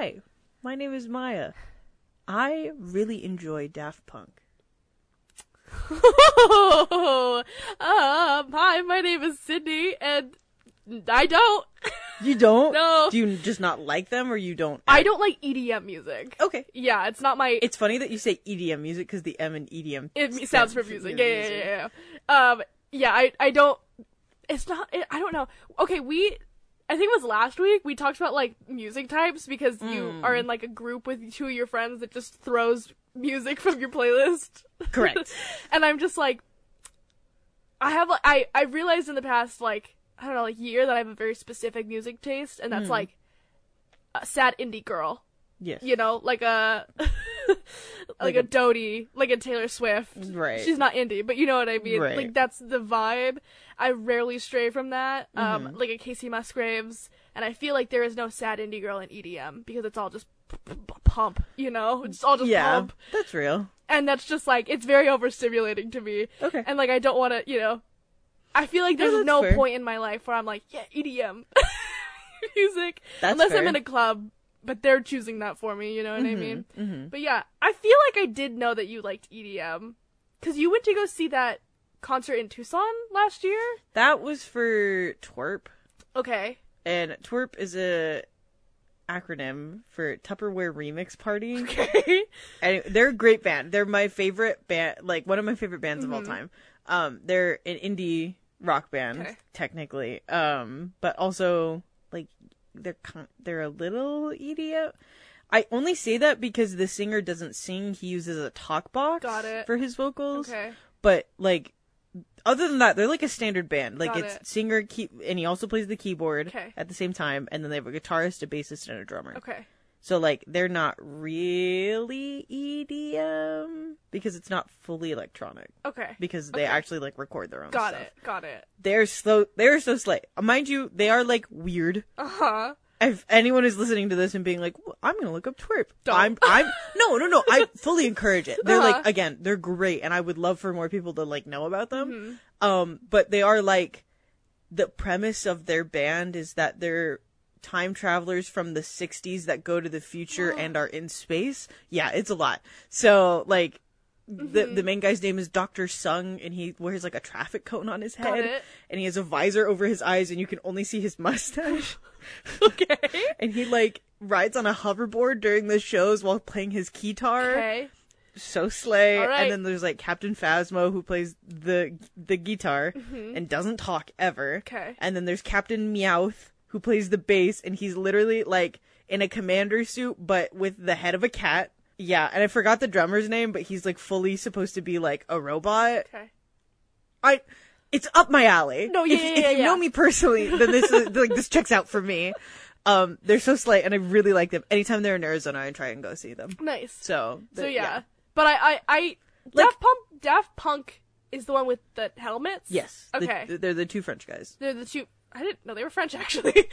Hi, my name is Maya. I really enjoy Daft Punk. um, hi, my name is Sydney, and I don't. You don't? No. Do you just not like them or you don't? I don't like EDM music. Okay. Yeah, it's not my. It's funny that you say EDM music because the M in EDM it stands sounds for music. Yeah, yeah, yeah, yeah. Um, yeah, I, I don't. It's not. It, I don't know. Okay, we. I think it was last week we talked about like music types because you Mm. are in like a group with two of your friends that just throws music from your playlist. Correct. and I'm just like, I have like I I realized in the past like I don't know like year that I have a very specific music taste, and that's Mm. like a sad indie girl. Yes. You know, like a like, Like a, a- Dodie, like a Taylor Swift. Right. She's not indie, but you know what I mean. Right. Like that's the vibe. I rarely stray from that. Um, Mhm. like a Kacey Musgraves, and I feel like there is no sad indie girl in EDM because it's all just p- p- pump. You know, it's all just yeah, pump, that's real. and that's just like it's very overstimulating to me. Okay. And like I don't want to, you know, I feel like there's no fair. point in my life where I'm like, yeah, EDM music, That's unless I'm in a club. But they're choosing that for me, you know what I mean? hmm But yeah, I feel like I did know that you liked EDM because you went to go see that concert in Tucson last year. That was for TWRP, Okay. and TWRP is a acronym for Tupperware Remix Party. Okay. And they're a great band. They're my favorite band, like one of my favorite bands of all Mhm. time. Um, they're an indie rock band, Okay. technically. Um, but also like they're con- they're a little idiot. I only say that because the singer doesn't sing; he uses a talk box for his vocals. Okay. But like, other than that, they're like a standard band. Like Got it's it. singer, key, and he also plays the keyboard Okay. at the same time, and then they have a guitarist, a bassist, and a drummer. Okay. So like they're not really EDM because it's not fully electronic Okay. because they Okay. actually like record their own Got stuff. it. Got it. They're so they're so slight. Mind you, they are like weird. Uh huh. If anyone is listening to this and being like, "Well, "I'm gonna look up TWRP," Don't. I'm I'm no no no. I fully encourage it. They're Uh-huh. like again, they're great, and I would love for more people to like know about them. Mhm. Um, but they are like the premise of their band is that they're time travelers from the 60s that go to the future and are in space. Yeah, it's a lot. So like Mm-hmm. the main guy's name is Dr. Sung and he wears like a traffic cone on his head and he has a visor over his eyes and you can only see his mustache. Okay. and he like rides on a hoverboard during the shows while playing his guitar Okay. so slay. Right. And then there's like Captain Phasmo who plays the the guitar Mhm. and doesn't talk ever. Okay. And then there's Captain Meouch who plays the bass and he's literally like in a commander suit but with the head of a cat. Yeah, and I forgot the drummer's name, but he's like fully supposed to be like a robot. Okay. I it's up my alley. No, yeah, if, yeah, if you yeah. know me personally, then this is like this checks out for me. Um, they're so slight, and I really like them. Anytime they're in Arizona, I try and go see them. Nice. So, So the- yeah. But I I I Like- Daft Punk Daft Punk is the one with the helmets. yes, the- Okay. they're the two French guys. They're the two. I didn't know they were French actually.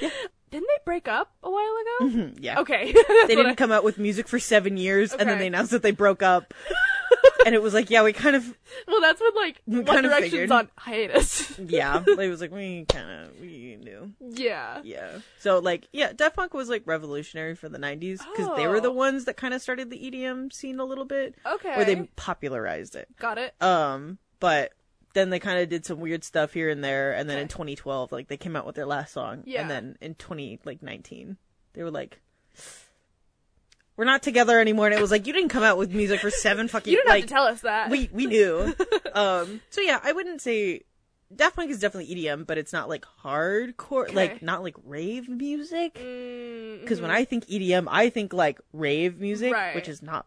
Didn't they break up a while ago? Mhm, yeah, Okay. they didn't come out with music for seven years, and then they announced that they broke up. and it was like, yeah, we kind of, well, that's when like We One kind of Direction's figured. on hiatus. yeah, it was like we kind of we knew. yeah. Yeah. So like, yeah, Daft Punk was like revolutionary for the '90s because they were the Oh. ones that kind of started the EDM scene a little bit, Okay. Where they popularized it. got it. Um, but then they kind of did some weird stuff here and there, and then in 2012, like they came out with their last song, Yeah. and then in 20 like 19, they were like, "We're not together anymore," and it was like, "You didn't come out with music for seven fucking years. You don't like have to tell us that. we we knew." um, so yeah, I wouldn't say. Daft Punk is definitely EDM, but it's not like hardcore, Okay. like not like rave music. Mm, Because when. I think EDM, I think like rave music, Right. which is not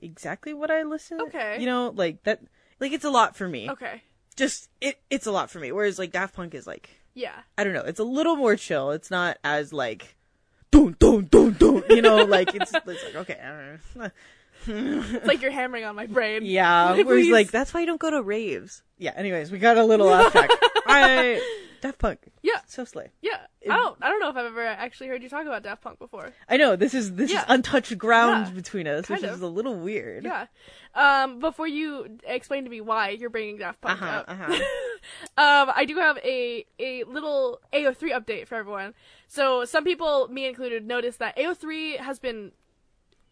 exactly what I listen. Okay. You know, like that, like it's a lot for me. okay, Just it, it's a lot for me. Whereas like Daft Punk is like, yeah, I don't know, it's a little more chill. It's not as like, don't, don't, don't, don't. You know, like it's, it's like okay, I don't know. It's like you're hammering on my brain. yeah. Please. like that's why I don't go to raves. Yeah. Anyways, we got a little off track. I Daft Punk, yeah, so slay. yeah. I don't, I don't know if I've ever actually heard you talk about Daft Punk before. I know this is this Yeah. is untouched ground Yeah, between us, kind which of. is a little weird. Yeah. Um, before you explain to me why you're bringing Daft Punk Uh-huh, up, uh-huh. Um, I do have a a little AO3 update for everyone. So some people, me included, noticed that AO3 has been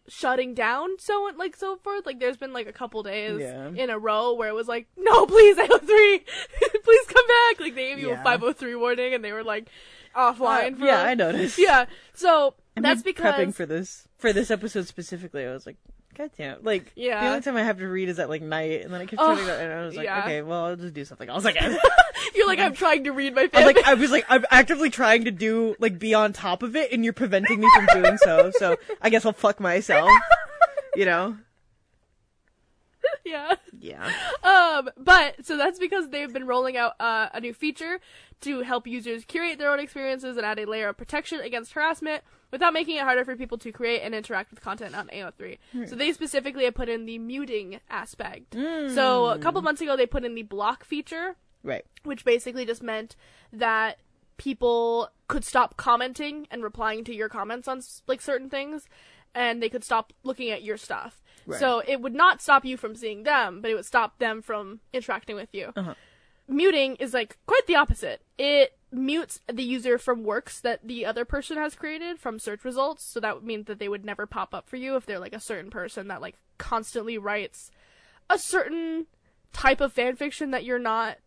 shutting down so and like so forth. Like there's been like a couple days Yeah. in a row where it was like, no, please AO3, please come back. Like they gave you Yeah. a 503 warning and they were like offline. Uh, for yeah, like- I noticed. Yeah, so I that's because prepping for this for this episode specifically, I was like, God damn! Like, Yeah. the only time I have to read is at like night, and then I kept Oh, turning that, and I was like, yeah. okay, well, I'll just do something else again. you're like I'm trying to read my I fanfic. was like, I was like, I'm actively trying to do like be on top of it, and you're preventing me from doing so. So I guess I'll fuck myself. You know? yeah. Yeah. Um, but so that's because they've been rolling out uh, a new feature to help users curate their own experiences and add a layer of protection against harassment without making it harder for people to create and interact with content on AO3. So they specifically have put in the muting aspect. So a couple months ago they put in the block feature, Right. which basically just meant that people could stop commenting and replying to your comments on like certain things and they could stop looking at your stuff. Right. So it would not stop you from seeing them, but it would stop them from interacting with you. Uh-huh. Muting is like quite the opposite. It mutes the user from works that the other person has created from search results, so that would mean that they would never pop up for you if they're like a certain person that like constantly writes a certain type of fan fiction that you're not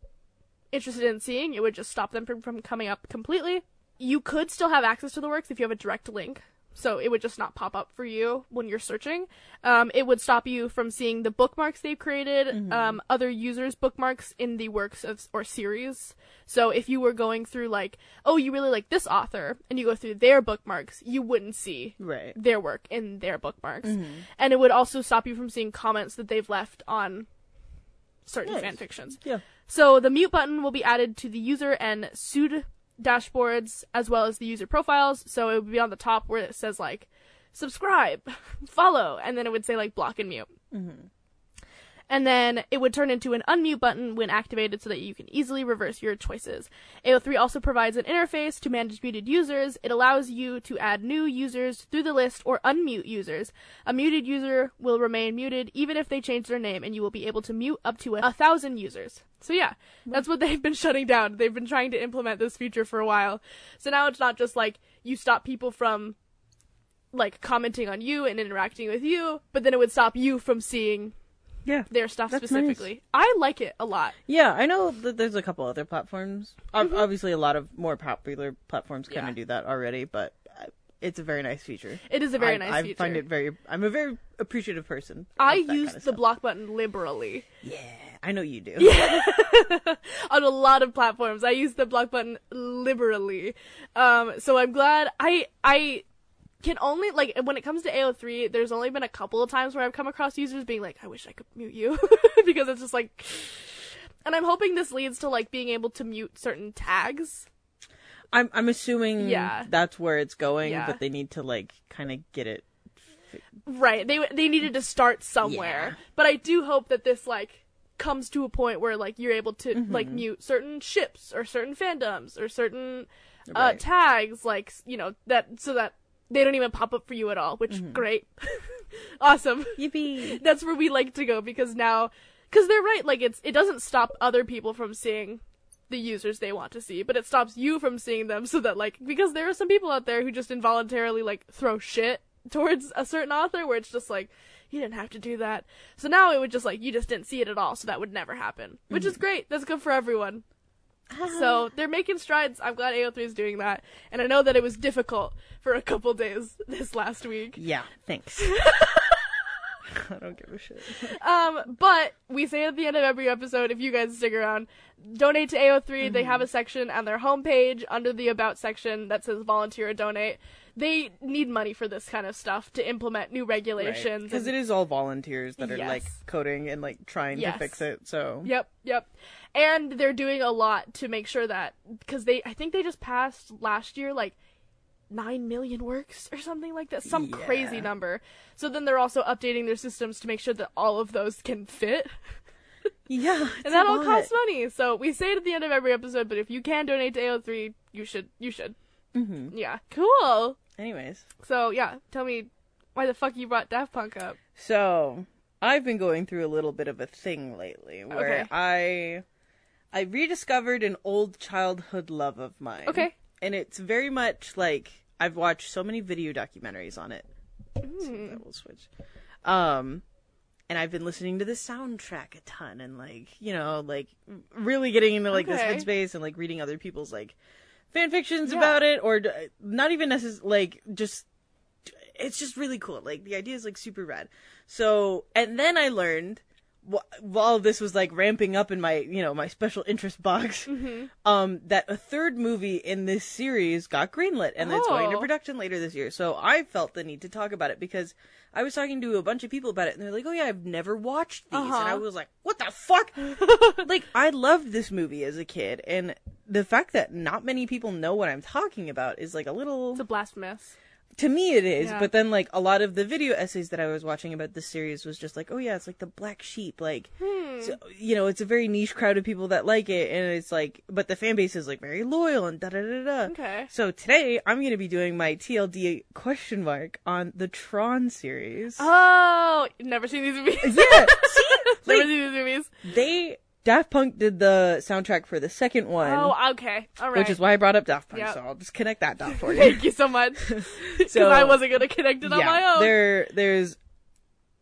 interested in seeing, it would just stop them from, from coming up completely. You could still have access to the works if you have a direct link, so it would just not pop up for you when you're searching. Um, it would stop you from seeing the bookmarks they've created, um, other users' bookmarks in the works of or series. So if you were going through like, oh, you really like this author, and you go through their bookmarks, you wouldn't see Right. their work in their bookmarks. And it would also stop you from seeing comments that they've left on certain Nice. fan fictions. Yeah. So the mute button will be added to the user and pseud dashboards as well as the user profiles. So it would be on the top where it says like subscribe, follow, and then it would say like block and mute. Mm-hmm. And then it would turn into an unmute button when activated so that you can easily reverse your choices. AO3 also provides an interface to manage muted users. It allows you to add new users through the list or unmute users. A muted user will remain muted even if they change their name, and you will be able to mute up to a thousand users. So yeah, that's what they've been shutting down. They've been trying to implement this feature for a while. So now it's not just like you stop people from like commenting on you and interacting with you, but then it would stop you from seeing Yeah. their stuff That's specifically. I like it a lot. Yeah, I know that there's a couple other platforms. Ob- Obviously, a lot of more popular platforms kind Mm-hmm. Yeah. of do that already, but uh, it's a very nice feature. It is a very I, nice I feature. find it very. I'm a very appreciative person. I use kind of the block button liberally Yeah, I know you do. yeah. on a lot of platforms. I use the block button liberally. Um, so I'm glad I I can only like when it comes to AO3, there's only been a couple of times where I've come across users being like, "I wish I could mute you," because it's just like. And I'm hoping this leads to like being able to mute certain tags. I'm I'm assuming Yeah. that's where it's going, Yeah. but they need to like kind of get it. Right. They they needed to start somewhere. Yeah. But I do hope that this like comes to a point where like you're able to like mute certain ships or certain fandoms or certain uh, Right. tags like you know that so that they don't even pop up for you at all, which mm-hmm. great. awesome. Yippee! That's where we like to go because now cuz they're right like it's it doesn't stop other people from seeing the users they want to see, but it stops you from seeing them so that like because there are some people out there who just involuntarily like throw shit towards a certain author where it's just like you didn't have to do that. So now it would just like you just didn't see it at all, so that would never happen. Which mm-hmm. is great. That's good for everyone. So they're making strides. I'm glad AO3 is doing that. And I know that it was difficult for a couple days this last week. Yeah, thanks. I don't give a shit. Um, but we say at the end of every episode, if you guys stick around, donate to AO3. They have a section on their homepage under the About section that says volunteer or donate. They need money for this kind of stuff to implement new regulations. Because and- it is all volunteers that are like coding and like trying Yes. to fix it. So Yep, yep. And they're doing a lot to make sure that because they, I think they just passed last year like nine million works or something like that, some crazy number. So then they're also updating their systems to make sure that all of those can fit. yeah, and that all costs money. So we say it at the end of every episode, but if you can donate to AO3, you should. You should. Mm-hmm. Yeah. Cool. Anyways, So yeah, tell me why the fuck you brought Daft Punk up. so I've been going through a little bit of a thing lately where Okay. I I rediscovered an old childhood love of mine. Okay. And it's very much like I've watched so many video documentaries on it. Let's we'll switch. Um and I've been listening to the soundtrack a ton and like, you know, like really getting into like Okay. this headspace and like reading other people's like fan fictions Yeah. about it or d- not even necessarily like just it's just really cool. Like the idea is like super rad. So, and then I learned while this was like ramping up in my, you know, my special interest box, Mm-hmm. um, that a third movie in this series got greenlit and it's going into Oh. production later this year. So I felt the need to talk about it because I was talking to a bunch of people about it and they're like, "Oh yeah, I've never watched these," and I Uh-huh. was like, "What the fuck?" like I loved this movie as a kid, and the fact that not many people know what I'm talking about is like a little It's a blasphemous. To me it is Yeah. but then like a lot of the video essays that i was watching about this series was just like oh yeah it's like the black sheep like Hmm. so, you know it's a very niche crowd of people that like it and it's like but the fan base is like very loyal and da da da da Okay. so today i'm going to be doing my tld question mark on the tron series Oh, never seen these movies. yeah see never seen these movies. they daft punk did the soundtrack for the second one Oh, okay. All right. which is why i brought up daft punk Yep. so i'll just connect that dot for you Thank you so much. Because So- I wasn't gonna connect it on my own. There, there's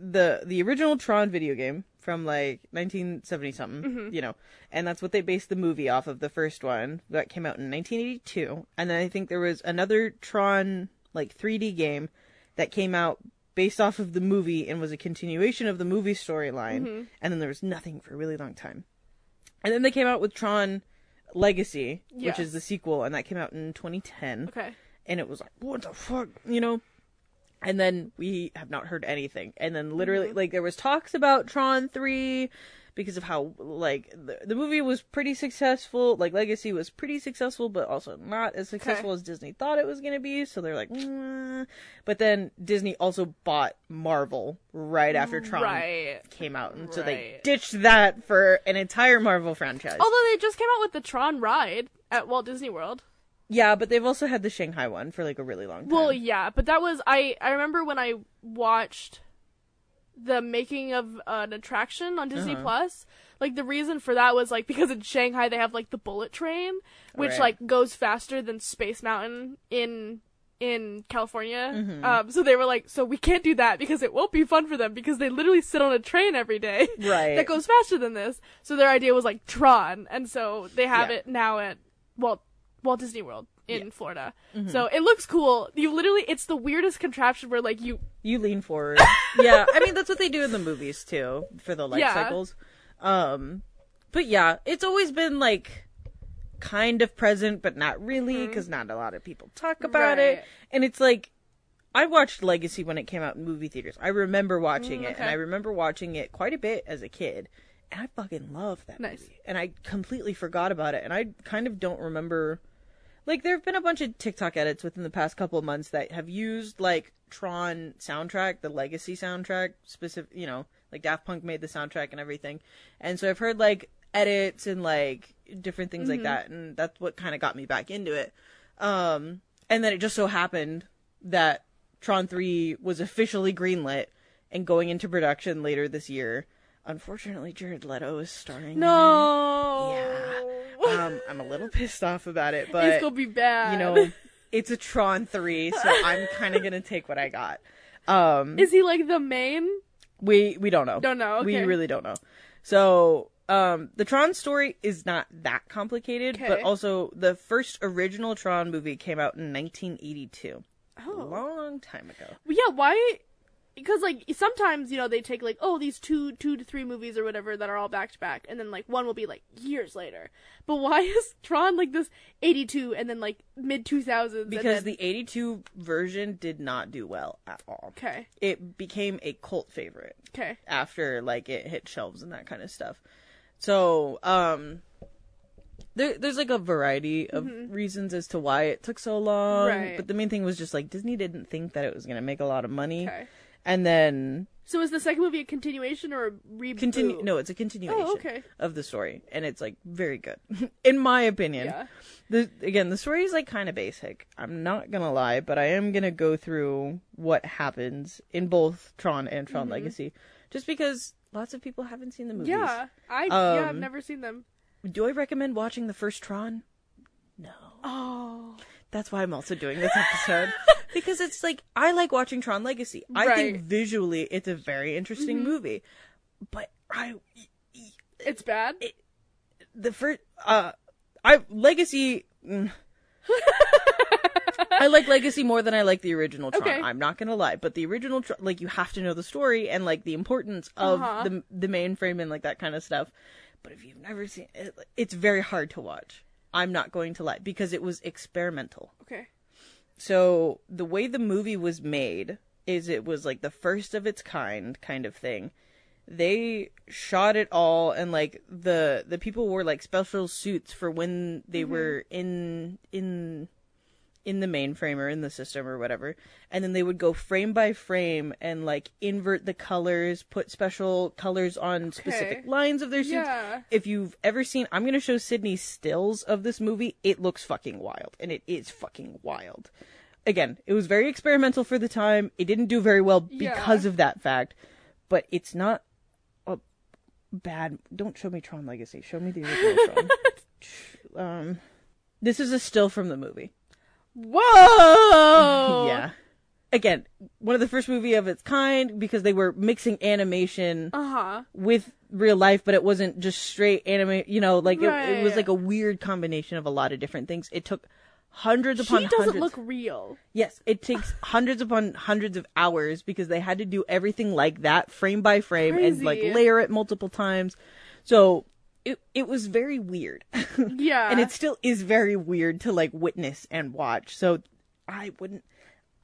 the the original Tron video game from like 1970 something, Mm-hmm. you know, and that's what they based the movie off of. The first one that came out in 1982, and then I think there was another Tron like 3D game that came out based off of the movie and was a continuation of the movie storyline, Mm-hmm. and then there was nothing for a really long time, and then they came out with Tron Legacy, which is the sequel, and that came out in 2010 Okay. and it was like what the fuck you know? And then we have not heard anything. And then literally like there was talks about tron 3 because of how like the, the movie was pretty successful like legacy was pretty successful but also not as successful as disney thought it was going to be so they're like mm. but then disney also bought marvel right after tron Right. came out and so they ditched that for an entire marvel franchise Although they just came out with the Tron ride at Walt Disney World. yeah but they've also had the shanghai one for like a really long time Well, yeah, but that was I. I remember when I watched the making of an attraction on Disney Uh-huh. Plus. Like the reason for that was like because in Shanghai they have like the bullet train, which Right. like goes faster than Space Mountain in in California. Mm-hmm. Um, so they were like, so we can't do that because it won't be fun for them because they literally sit on a train every day Right. that goes faster than this. So their idea was like Tron, and so they have Yeah. it now at Walt Walt Disney World in Yeah. Florida. Mm-hmm. So it looks cool. You literally, it's the weirdest contraption where like you, You lean forward. yeah, I mean that's what they do in the movies too for the life Yeah. cycles. Um, but yeah, it's always been like kind of present, but not really, because not a lot of people talk about it. And it's like I watched Legacy when it came out in movie theaters. I remember watching it, and. I remember watching it quite a bit as a kid. And I fucking love that Nice. movie. And I completely forgot about it, and I kind of don't remember like there have been a bunch of TikTok edits within the past couple of months that have used like Tron soundtrack, the Legacy soundtrack, specific, you know, like Daft Punk made the soundtrack and everything. And so I've heard like edits and like different things like that and that's what kind of got me back into it. Um and then it just so happened that Tron 3 was officially greenlit and going into production later this year. Unfortunately, Jared Leto is starring. no, Um, I'm a little pissed off about it, but it's gonna be bad. you know, it's a Tron 3, so I'm kind of going to take what I got. Um, is he like the main? we we don't know. Don't know, We really don't know. So, um, the Tron story is not that complicated, but also the first original Tron movie came out in 1982. A Oh, long time ago. yeah. Why? Because like sometimes you know they take like oh these two two to three movies or whatever that are all back to back, and then like one will be like years later. But why is Tron like this eighty two and then like mid two thousands? Because the 82 version did not do well at all. okay It became a cult favorite. okay after like it hit shelves and that kind of stuff. So, um there there's like a variety of reasons as to why it took so long, Mm-hmm. Right. but the main thing was just like Disney didn't think that it was going to make a lot of money. okay. And then So is the second movie a continuation or a reboot? continue no, it's a continuation Oh, okay. of the story and it's like very good in my opinion. Yeah. The again, the story is like kind of basic. I'm not going to lie, but I am going to go through what happens in both Tron and Tron Mm-hmm. Legacy just because lots of people haven't seen the movies. Yeah, I yeah I've Um, never seen them. do I recommend watching the first Tron? No. Oh. That's why I'm also doing this episode because it's like I like watching Tron Legacy. I think Right. Mm-hmm. visually it's a very interesting movie, but I It's bad. the first uh I Legacy. mm. I like Legacy more than I like the original Tron. Okay. I'm not gonna lie, but the original Tron, like you have to know the story and like the importance of Uh-huh. the the mainframe and like that kind of stuff. But if you've never seen it, it's very hard to watch. I'm not going to lie because it was experimental. okay. So the way the movie was made is it was like the first of its kind kind of thing. They shot it all and like the the people wore like special suits for when they mm-hmm. were in in in the mainframe or in the system or whatever. And then they would go frame by frame and like invert the colors, put special colors on specific lines of their suits Yeah. if you've ever seen I'm gonna show Sydney stills of this movie, it looks fucking wild. And it is fucking wild. Again, it was very experimental for the time. It didn't do very well Yeah. because of that fact. But it's not a bad don't show me Tron Legacy. Show me the original Tron. um this is a still from the movie. Whoa. Yeah. Again, one of the first movie of its kind because they were mixing animation Uh huh. with real life, but it wasn't just straight anime. You know, like it, it was like a weird combination of a lot of different things. It took hundreds upon She doesn't hundreds. look real. yes, it takes hundreds upon hundreds of hours because they had to do everything like that, frame by frame, and like layer it multiple times. So it it was very weird, Yeah. and it still is very weird to like witness and watch. So I wouldn't.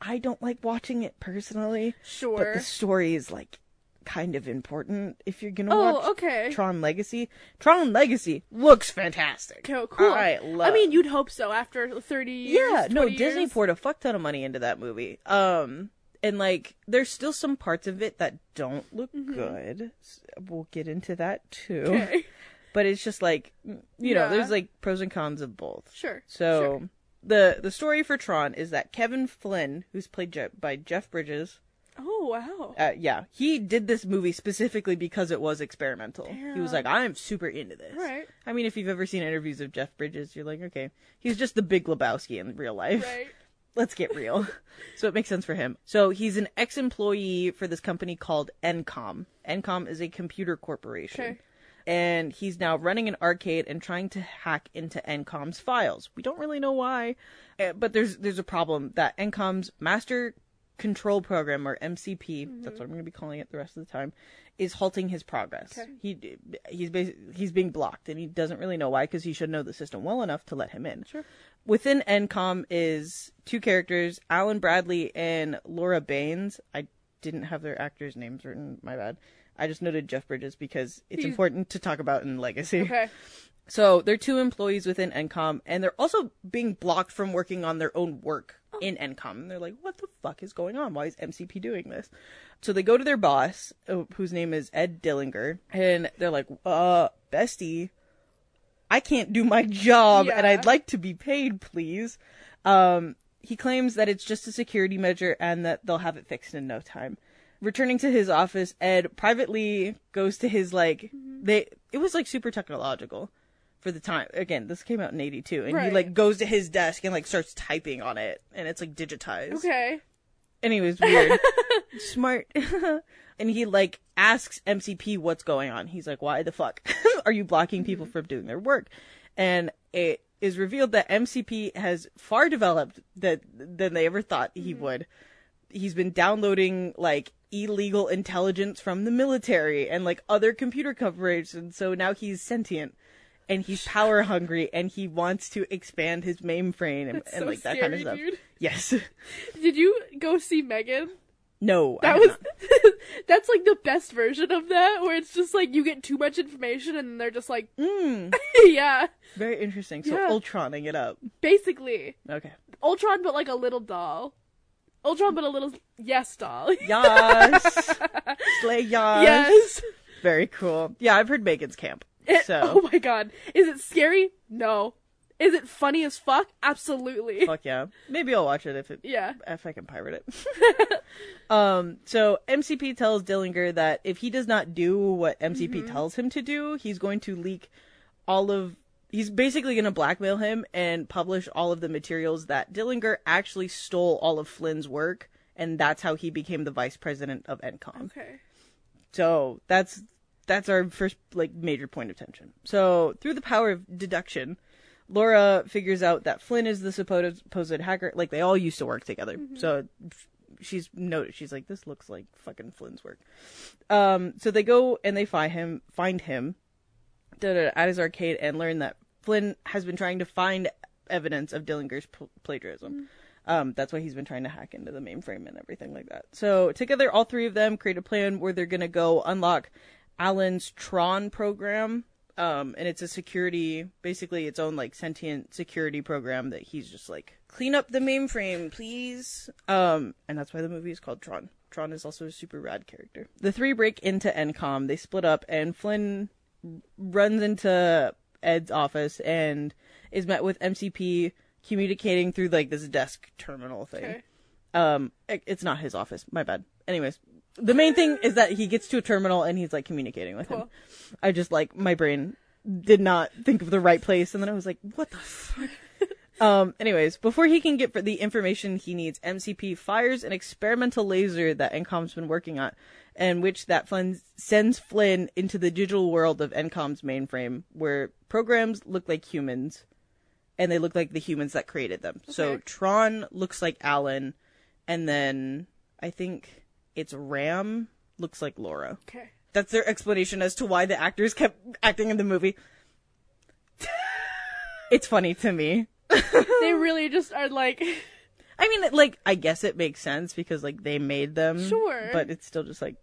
I don't like watching it personally. Sure. But the story is like kind of important if you're gonna Oh, watch okay. Tron Legacy. Tron Legacy looks fantastic. Okay, cool. I love. mean, you'd hope so after 30 years. yeah, no, 20 Disney years. poured a fuck ton of money into that movie. Um, and like, there's still some parts of it that don't look good. We'll get into that too. Mm-hmm. Okay. But it's just like, you know, there's like pros and cons of both. Sure. So Sure. the the story for Tron is that Kevin Flynn, who's played Je- by Jeff Bridges, Oh, wow. uh, yeah, he did this movie specifically because it was experimental. He was like, I'm super into this. Right. I mean, if you've ever seen interviews of Jeff Bridges, you're like, okay, he's just the big Lebowski in real life. Right. Let's get real. so it makes sense for him. So he's an ex-employee for this company called Encom. Encom is a computer corporation. Okay. And he's now running an arcade and trying to hack into Encom's files. We don't really know why, uh, but there's there's a problem that Encom's master control program or MCP, that's what I'm going to be calling it the rest of the time, is halting his progress. Okay. He he's he's being blocked and he doesn't really know why because he should know the system well enough to let him in. Sure. Within Encom is two characters, Alan Bradley and Lora Baines. I didn't have their actors' names written, my bad. I just noted Jeff Bridges because it's He's- important to talk about in Legacy. Okay. So they're two employees within Encom, and they're also being blocked from working on their own work in Encom. And they're like, "What the fuck is going on? Why is MCP doing this?" So they go to their boss, uh, whose name is Ed Dillinger, and they're like, "Uh, bestie, I can't do my job, and I'd like to be paid, please." Um, he claims that it's just a security measure and that they'll have it fixed in no time. Returning to his office, Ed privately goes to his like mm-hmm. they it was like super technological for the time. Again, this came out in 82 and he like goes to his desk and like starts typing on it and it's like digitized. Okay. Anyways, weird. Smart. and he like asks MCP what's going on. He's like, "Why the fuck are you blocking mm-hmm. people from doing their work?" And it is revealed that MCP has far developed that than they ever thought he mm-hmm. would. He's been downloading like illegal intelligence from the military and like other computer coverage, and so now he's sentient. And he's power hungry, and he wants to expand his mainframe and, so like that kind of stuff. dude. Yes. Did you go see M3GAN? No, That was that's like the best version of that, where it's just like you get too much information and they're just like, Mm, yeah, very interesting. So Yeah. Ultroning it up. basically Okay. Ultron, but like a little doll. Ultron, but a little yes doll. Yes. Slay yas. yes. Very cool. Yeah, I've heard M3GAN's Camp. It- So oh my god, is it scary? No. Is it funny as fuck? Absolutely. fuck yeah. Maybe I'll watch it if it Yeah. if I can pirate it. um, so MCP tells Dillinger that if he does not do what MCP Mm-hmm. tells him to do, he's going to leak all of he's basically going to blackmail him and publish all of the materials that Dillinger actually stole all of Flynn's work and that's how he became the vice president of ENCOM. Okay. So that's that's our first like major point of tension. So through the power of deduction, Lora figures out that Flynn is the supposed, supposed hacker. Like they all used to work together. So she's noted. She's like, this looks like fucking Flynn's work. Um, so they go and they find him, find him, at his arcade, and learn that Flynn has been trying to find evidence of Dillinger's pl- plagiarism. Um, that's why he's been trying to hack into the mainframe and everything like that. So together, all three of them create a plan where they're gonna go unlock Alan's Tron program. Um, and it's a security, basically its own like sentient security program that he's just like, clean up the mainframe, please. Um, and that's why the movie is called Tron. Tron is also a super rad character. The three break into ENCOM. they split up, and Flynn runs into Ed's office and is met with MCP communicating through like this desk terminal thing. Okay. Um, it- it's not his office. My bad. Anyways, the main thing is that he gets to a terminal and he's like communicating with him. I just like my brain did not think of the right place, and then I was like, "What the fuck?" um. Anyways, before he can get for the information he needs, MCP fires an experimental laser that ENCOM's been working on, and which that Flynn sends Flynn into the digital world of ENCOM's mainframe, where programs look like humans, and they look like the humans that created them. So Tron looks like Alan, and then I think it's Ram looks like Lora. Okay. That's their explanation as to why the actors kept acting in the movie. it's funny to me. they really just are like, I mean, like, I guess it makes sense because, like, they made them. Sure. But it's still just like.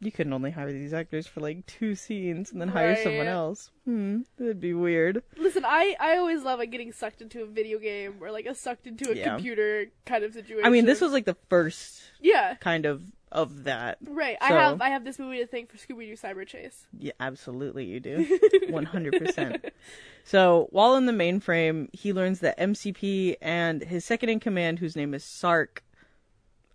You couldn't only hire these actors for, like, two scenes and then hire someone else. Hmm. That'd be weird. listen, I I always love like getting sucked into a video game or like a sucked into a Yeah. computer kind of situation. I mean, this was, like, the first yeah. kind of of that. Right. I So- have I have this movie to thank for Scooby Doo Cyber Chase. Yeah, absolutely, you do. 100%. So, while in the mainframe, he learns that MCP and his second in command, whose name is Sark,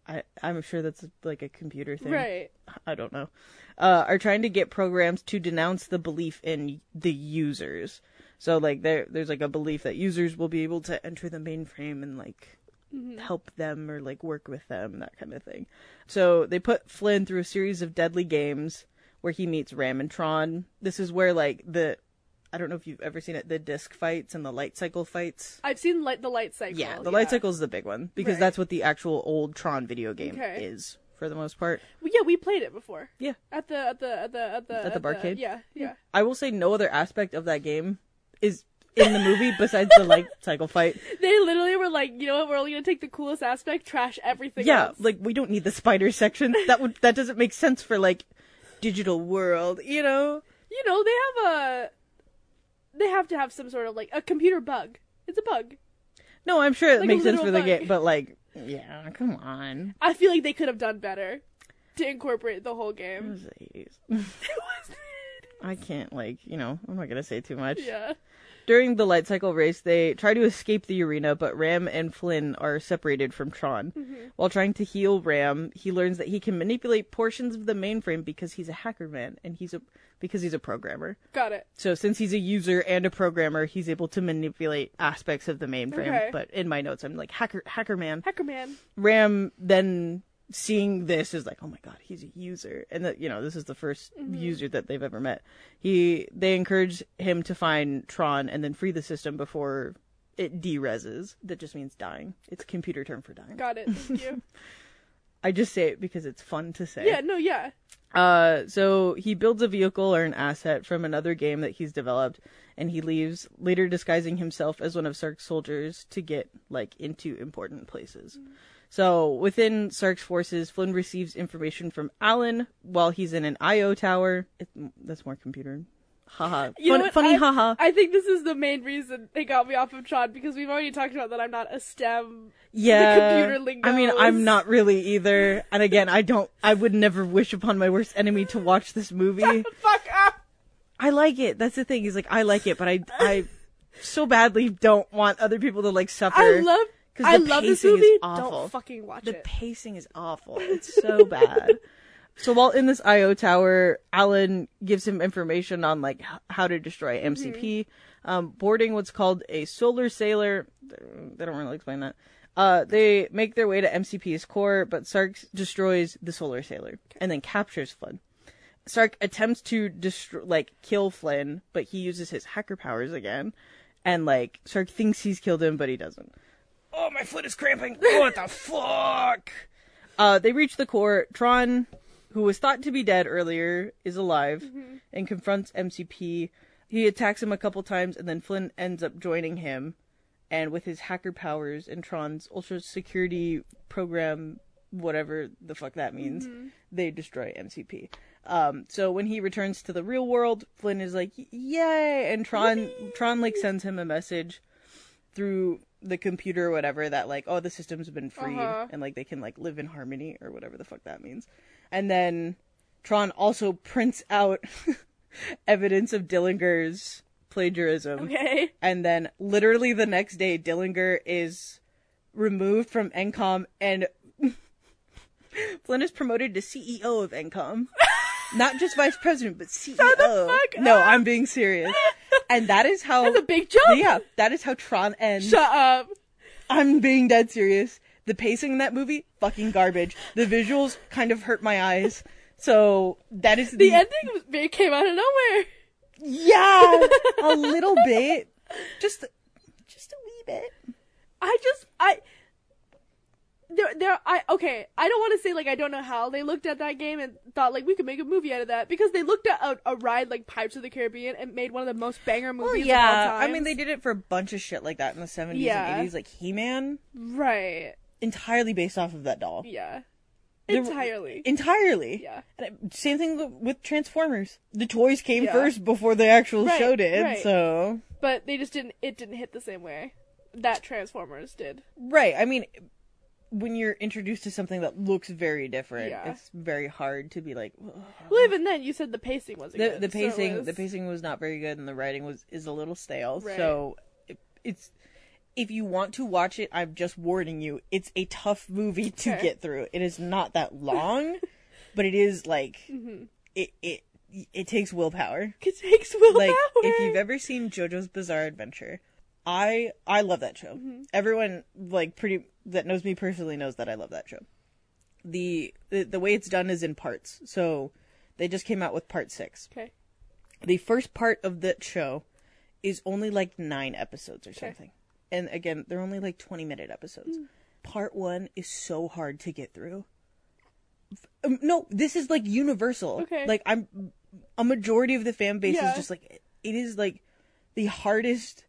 I, I'm sure that's like a computer thing. Right. I don't know. Uh, are trying to get programs to denounce the belief in the users. So, like, there, there's like a belief that users will be able to enter the mainframe and like help them or like work with them, that kind of thing. So they put Flynn through a series of deadly games where he meets Ram and Tron. This is where like the I don't know if you've ever seen it, the disc fights and the light cycle fights. I've seen light the light cycle. Yeah, the light cycle is the big one because Right. that's what the actual old Tron video game Okay. is for the most part. Well, yeah, we played it before. Yeah. At the at the at the at the At the barcade? Yeah, yeah. I will say no other aspect of that game is in the movie besides the light cycle fight. They literally were like, you know what? We're only gonna take the coolest aspect, trash everything Yeah, else. like we don't need the spider section. That would that doesn't make sense for like digital world, you know? you know, they have a. They have to have some sort of like a computer bug. It's a bug. No, I'm sure it Like a makes sense literal for the bug. game, but like, yeah, come on. I feel like they could have done better to incorporate the whole It game. was the 80s. It was. I can't like, you know, I'm not gonna say too much. yeah. During the light cycle race, they try to escape the arena, but Ram and Flynn are separated from Tron. Mm-hmm. While trying to heal Ram, he learns that he can manipulate portions of the mainframe because he's a hacker man and he's a because he's a programmer. Got it. So since he's a user and a programmer, he's able to manipulate aspects of the mainframe. Okay. But in my notes, I'm like hacker hacker man. Hacker man. Ram then seeing this is like, oh my god, he's a user, and that you know this is the 1st Mm-hmm. user that they've ever met. He they encourage him to find Tron and then free the system before it derezzes. That just means dying. It's a computer term for dying. Got it. Thank you. I just say it because it's fun to say. yeah. No. Yeah. Uh, so he builds a vehicle or an asset from another game that he's developed, and he leaves, later disguising himself as one of Sark's soldiers to get like into important places. So within Sark's forces, Flynn receives information from Alan while he's in an IO tower. It, that's more computer. Haha. You know Fun, what? funny I- haha. I think this is the main reason they got me off of Tron because we've already talked about that I'm not a STEM. Yeah. computer lingo I mean, I'm not really either. And again, I don't. I would never wish upon my worst enemy to watch this movie. Fuck up. I like it. That's the thing. He's like I like it, but I I so badly don't want other people to like suffer. I love. 'Cause I love this movie. awful. Don't fucking watch the it. The pacing is awful. It's so bad. So while in this IO tower, Alan gives him information on like h- how to destroy MCP, um, boarding what's called a solar sailor. They don't really explain that. Uh, they make their way to MCP's core, but Sark destroys the solar sailor and then captures Flynn. Sark attempts to destroy, like, kill Flynn, but he uses his hacker powers again, and like Sark thinks he's killed him, but he doesn't. Oh, my foot is cramping. What the fuck? Uh, they reach the core. Tron, who was thought to be dead earlier, is alive and confronts MCP. He attacks him a couple times, and then Flynn ends up joining him. And with his hacker powers and Tron's ultra security program, whatever the fuck that means, they destroy MCP. Um, so when he returns to the real world, Flynn is like, "Yay!" and Tron Tron like sends him a message through the computer or whatever that like, "Oh, the system's been freed," Uh-huh. and like they can like live in harmony or whatever the fuck that means. And then Tron also prints out evidence of Dillinger's plagiarism. Okay. And then literally the next day, Dillinger is removed from encom and Flynn is promoted to CEO of encom Not just vice president, but CEO. fuck no, up. I'm being serious. And that is how That's a big jump. Yeah, that is how Tron ends. Shut up. I'm being dead serious. The pacing in that movie, fucking garbage. The visuals kind of hurt my eyes. So that is the, The ending was, came out of nowhere. Yeah, a little bit. Just, just a wee bit. I just I there there I okay, I don't want to say like I don't know how they looked at that game and thought like we could make a movie out of that because they looked at a, a ride like Pirates of the Caribbean and made one of the most banger movies Well, yeah. of all I mean, they did it for a bunch of shit like that in the 70s Yeah. and 80s, like He-Man, right. entirely based off of that doll. Yeah. Entirely. Entirely. Yeah. And same thing with- with Transformers. The toys came Yeah. first before the actual Right, show did, right. so But they just didn't it didn't hit the same way that Transformers did. right. I mean, when you're introduced to something that looks very different, Yeah. it's very hard to be like "Ugh." Well even then you said the pacing wasn't the good. the so it pacing was- the pacing was not very good and the writing was is a little stale. Right. So it, it's if you want to watch it, I'm just warning you, it's a tough movie to get through. It is not that long, but it is like Mm-hmm. it it it takes willpower. It takes willpower. Like if you've ever seen JoJo's Bizarre Adventure, I I love that show. Mm-hmm. Everyone like pretty that knows me personally knows that I love that show. The, the the way it's done is in parts. So they just came out with part 6 Okay. the first part of that show is only like nine episodes or something. And again, they're only like 20 minute episodes. Hmm. Part one is so hard to get through. Um, no, this is like universal. Okay. Like, I'm a majority of the fan base Yeah. is just like, it is like the hardest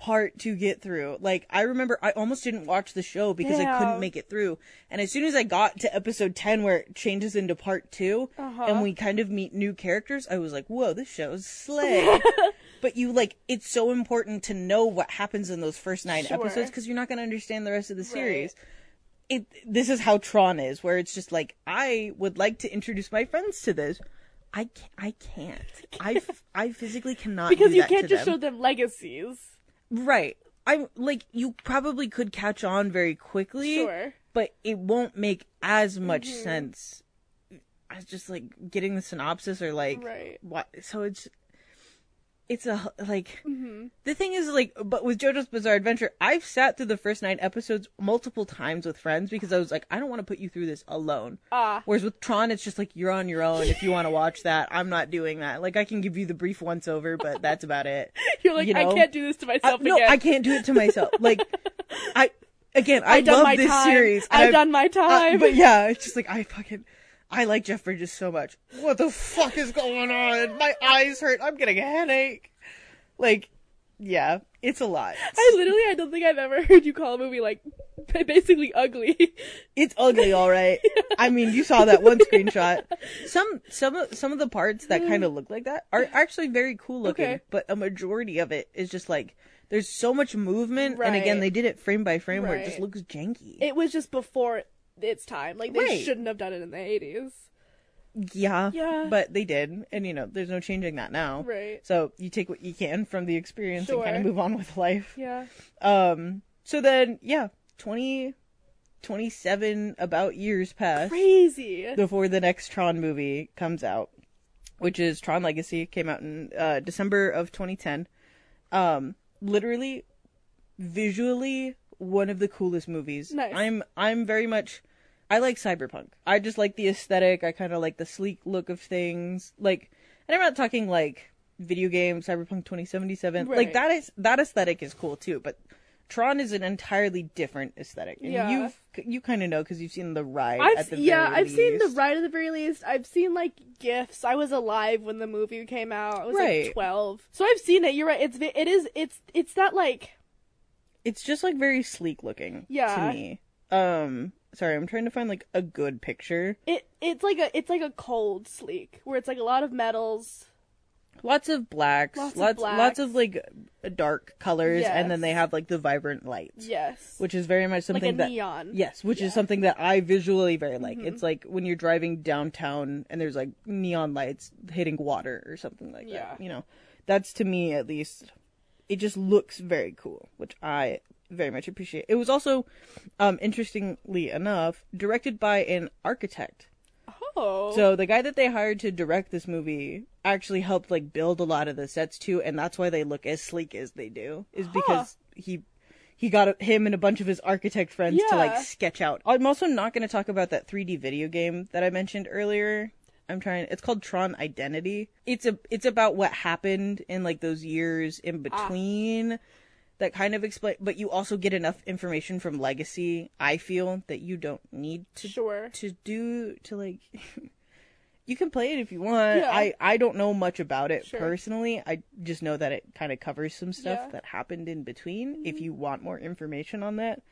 part to get through. Like, I remember I almost didn't watch the show because I couldn't make it through. And as soon as I got to episode 10 where it changes into part 2 Uh-huh. and we kind of meet new characters, I was like, whoa, this show's slay. but you like, it's so important to know what happens in those first nine Sure. episodes because you're not going to understand the rest of the series. It, this is how Tron is, where it's just like, I would like to introduce my friends to this. I can't. I can't. I, I physically cannot because you can't just them. show them legacies. Right. I'm like you probably could catch on very quickly, Sure. Mm-hmm. but it won't make as much sense as just like getting the synopsis or like Right. what. So it's it's a like Mm-hmm. the thing is like, but with JoJo's Bizarre Adventure, I've sat through the first nine episodes multiple times with friends because I was like, I don't want to put you through this alone. Ah. Whereas with Tron, it's just like you're on your own if you want to watch that. I'm not doing that. Like I can give you the brief once over, but that's about it. You're like, you I can't do this to I, myself no, again. I can't do it to myself. Like, I again, I done love my this time. series. I've done my uh, time. but yeah, it's just like I fucking, I like Jeff Bridges so much. What the fuck is going on? My eyes hurt. I'm getting a headache. Like, yeah, it's a lot. I literally, I don't think I've ever heard you call a movie like basically ugly. It's ugly, all right. I mean, you saw that one screenshot. Some some of some of the parts that kind of look like that are actually very cool looking, Okay. but a majority of it is just like there's so much movement, and again, they did it frame by frame where it just looks janky. It was just before its time. Like they Right. shouldn't have done it in the 80s. yeah, Yeah. but they did, and you know, there's no changing that now. Right. So you take what you can from the experience and kind of move on with life. Yeah. Um. So then, yeah, twenty 27 about years pass Crazy. before the next Tron movie comes out, which is Tron Legacy. Came out in uh, December of 2010. Um, literally, visually, one of the coolest movies. Nice. I'm I'm very much. I like cyberpunk. I just like the aesthetic. I kind of like the sleek look of things. Like, and I'm not talking like video game Cyberpunk 2077. Right. Like that is that aesthetic is cool too, but. Tron is an entirely different aesthetic, and Yeah. you've you kind of know because you've seen the ride I've at the yeah, I've seen the ride at the very least. I've seen like gifs. I was alive when the movie came out. I was Right. like twelve, so I've seen it. You're right. It's it is it's it's that like it's just like very sleek looking Yeah. to me. Um sorry, I'm trying to find like a good picture. it it's like a it's like a cold sleek where it's like a lot of metals. Lots of blacks, Lots lots of lots, blacks. of like dark colors and then Yes. they have like the vibrant lights. Yes, Which is very much like something a that neon. Yes, which is something that I visually very like. Mhm. It's like when you're driving downtown and there's like neon lights hitting water or something like Yeah. that. You know, that's to me at least. It just looks very cool, which I very much appreciate. It was also, um, interestingly enough, directed by an architect. Oh, So the guy that they hired to direct this movie actually helped like build a lot of the sets too, and that's why they look as sleek as they do. Is because he he got a- him and a bunch of his architect friends to like sketch out. I'm also not going to talk about that 3D video game that I mentioned earlier. I'm trying. It's called Tron Identity. It's a it's about what happened in like those years in between. That kind of explain, but you also get enough information from Legacy. I feel that you don't need to sure. to do to like you can play it if you want Yeah. i i don't know much about it Sure. personally i just know that it kind of covers some stuff Yeah. Mm-hmm. that happened in between if you want more information on that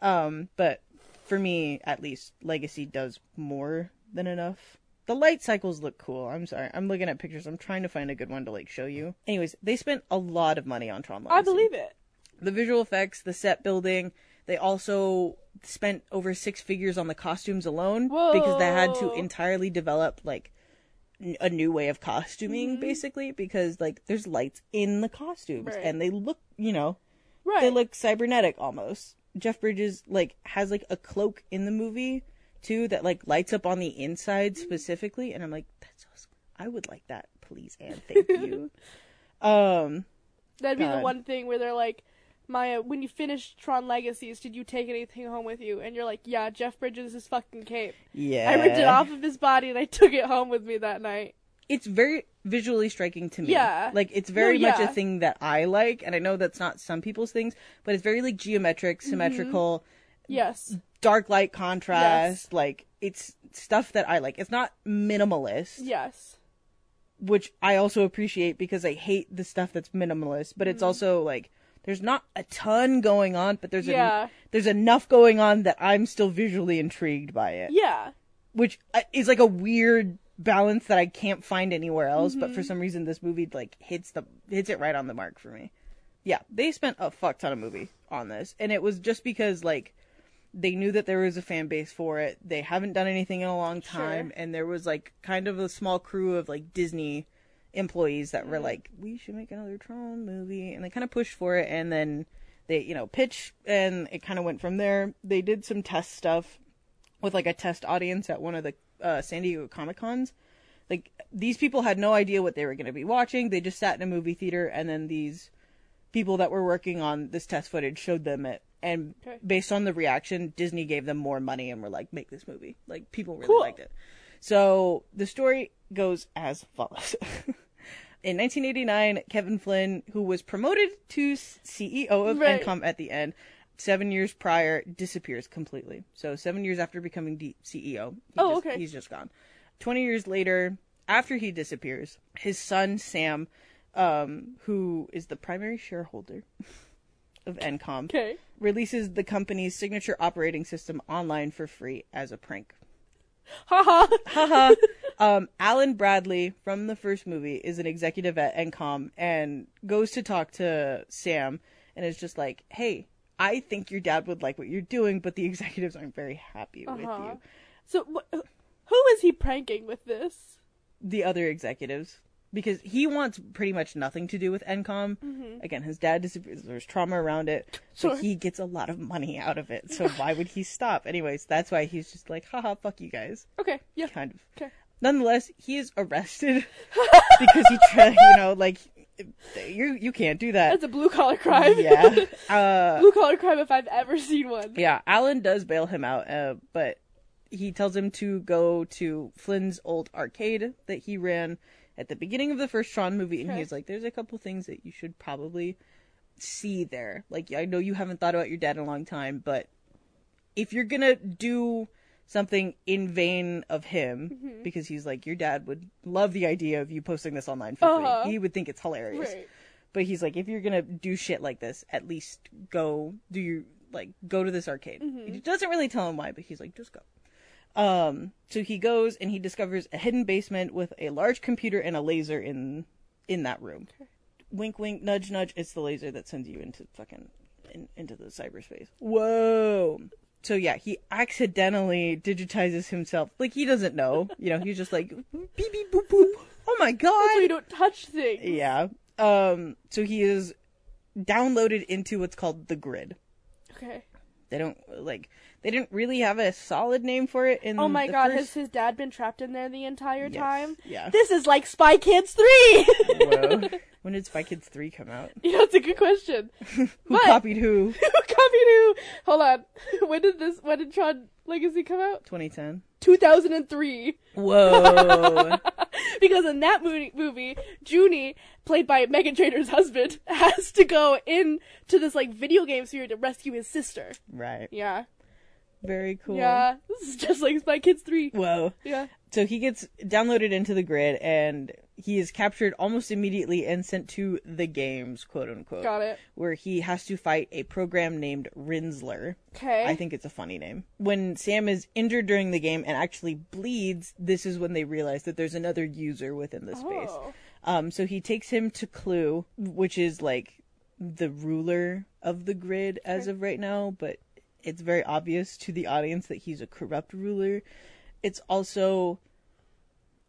um but for me at least legacy does more than enough the light cycles look cool i'm sorry i'm looking at pictures i'm trying to find a good one to like show you anyways they spent a lot of money on tron Legacy I believe it. the visual effects, the set building. They also spent over six figures on the costumes alone because they had to entirely develop like n- a new way of costuming Mm-hmm. basically because like there's lights in the costumes Right. and they look, you know, Right. they look cybernetic almost. Jeff Bridges like has like a cloak in the movie too that like lights up on the inside specifically and I'm like that's awesome. I would like that, please and thank you. um That'd be the one thing where they're like, Maya, when you finished Tron Legacies, did you take anything home with you? And you're like, yeah, Jeff Bridges' is fucking cape. yeah. I ripped it off of his body and I took it home with me that night. it's very visually striking to me. Yeah. Like it's very No, much a thing that I like, and I know that's not some people's things, but it's very like geometric, Mm-hmm. symmetrical, Yes. Dark light contrast. Like it's stuff that I like. It's not minimalist, Yes. which I also appreciate because I hate the stuff that's minimalist, but it's Mm-hmm. also like there's not a ton going on, but there's Yeah. a, there's enough going on that I'm still visually intrigued by it Yeah. which uh, is like a weird balance that I can't find anywhere else. But for Mm-hmm. some reason, this movie like hits the hits it right on the mark for me. Yeah, they spent a fuck ton of movie on this, and it was just because like they knew that there was a fan base for it. They haven't done anything in a long time, Sure. and there was like kind of a small crew of like Disney employees that were like, "We should make another Tron movie," and they kind of pushed for it, and then they you know pitched, and it kind of went from there. They did some test stuff with like a test audience at one of the uh, San Diego Comic Cons. Like these people had no idea what they were going to be watching. They just sat in a movie theater, and then these people that were working on this test footage showed them it. And Okay. based on the reaction, Disney gave them more money and were like, "Make this movie." Like people really Cool. liked it. So the story goes as follows. In 1989, Kevin Flynn, who was promoted to CEO of Right. ENCOM at the end, seven years prior, disappears completely. So seven years after becoming D- CEO, Oh, just- okay. he's just gone. Twenty years later, after he disappears, his son Sam, um, who is the primary shareholder of ENCOM, Okay. releases the company's signature operating system online for free as a prank. Haha. Haha. um, Alan Bradley from the first movie is an executive at ENCOM and goes to talk to Sam and is just like, "Hey, I think your dad would like what you're doing, but the executives aren't very happy with Uh-huh. you." So, wh- who is he pranking with this? The other executives, because he wants pretty much nothing to do with ENCOM. Again, his dad disappears. There's trauma around it. Sure. But he gets a lot of money out of it. So why would he stop? Anyways, that's why he's just like, haha, fuck you guys. Okay. Yeah. Kind of. Okay. Nonetheless, he is arrested because he tried, you know, like, you you can't do that. That's a blue collar crime. yeah. Uh, blue collar crime if I've ever seen one. yeah, Alan does bail him out, uh, but he tells him to go to Flynn's old arcade that he ran at the beginning of the first Tron movie, and Okay. he's like, "There's a couple things that you should probably see there. Like, I know you haven't thought about your dad in a long time, but if you're gonna do something in vain of him, Mm-hmm. because he's like, your dad would love the idea of you posting this online for Uh-huh. free. He would think it's hilarious." Right. But he's like, if you're gonna do shit like this, at least go do your like go to this arcade. He doesn't really tell him why, but he's like, just go. Um, so he goes and he discovers a hidden basement with a large computer and a laser in in that room. Wink, wink, nudge, nudge. It's the laser that sends you into fucking in, into the cyberspace. Whoa. So yeah, he accidentally digitizes himself. Like he doesn't know. You know, he's just like beep beep boop boop. Oh my god. So you don't touch things. Yeah. Um. So he is downloaded into what's called the grid. Okay. They don't like. They didn't really have a solid name for it. In. Oh my god, first- has his dad been trapped in there the entire Yes, time? Yeah. This is like Spy Kids 3! When did Spy Kids three come out? yeah, that's a good question. Who But- copied who? Who copied who? Hold on. When did this, when did Tron Legacy come out? 2010. 2003. Whoa. Because in that movie, movie, Junie, played by Meghan Trainor's husband, has to go in to this like video game sphere to rescue his sister. right. Yeah. Very cool. Yeah. This is just like Spy Kids 3. Whoa. Yeah. So he gets downloaded into the grid and he is captured almost immediately and sent to the games, quote unquote. Got it. Where he has to fight a program named Rinzler. Okay. I think it's a funny name. When Sam is injured during the game and actually bleeds, this is when they realize that there's another user within the space. Oh. Um, so he takes him to Clu, which is like the ruler of the grid as of right now, but it's very obvious to the audience that he's a corrupt ruler. It's also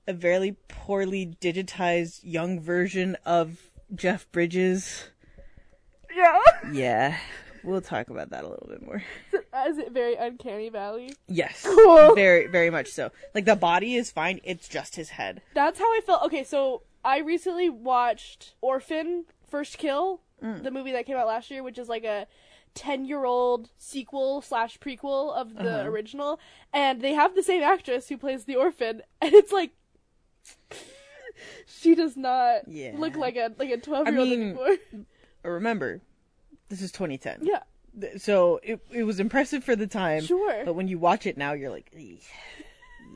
a very poorly digitized young version of Jeff Bridges. Yeah. Yeah, we'll talk about that a little bit more. Is it very uncanny valley? Yes. Cool. Very, very much so. Like the body is fine, it's just his head. That's how I felt. Okay, so I recently watched Orphan First Kill, Mm. the movie that came out last year, which is like a ten-year-old sequel slash prequel of the Uh-huh. original, and they have the same actress who plays the orphan, and it's like she does not Yeah. look like a like a twelve-year-old anymore. Remember, this is 2010. yeah, So it it was impressive for the time. Sure. But when you watch it now, you're like, "Eeh,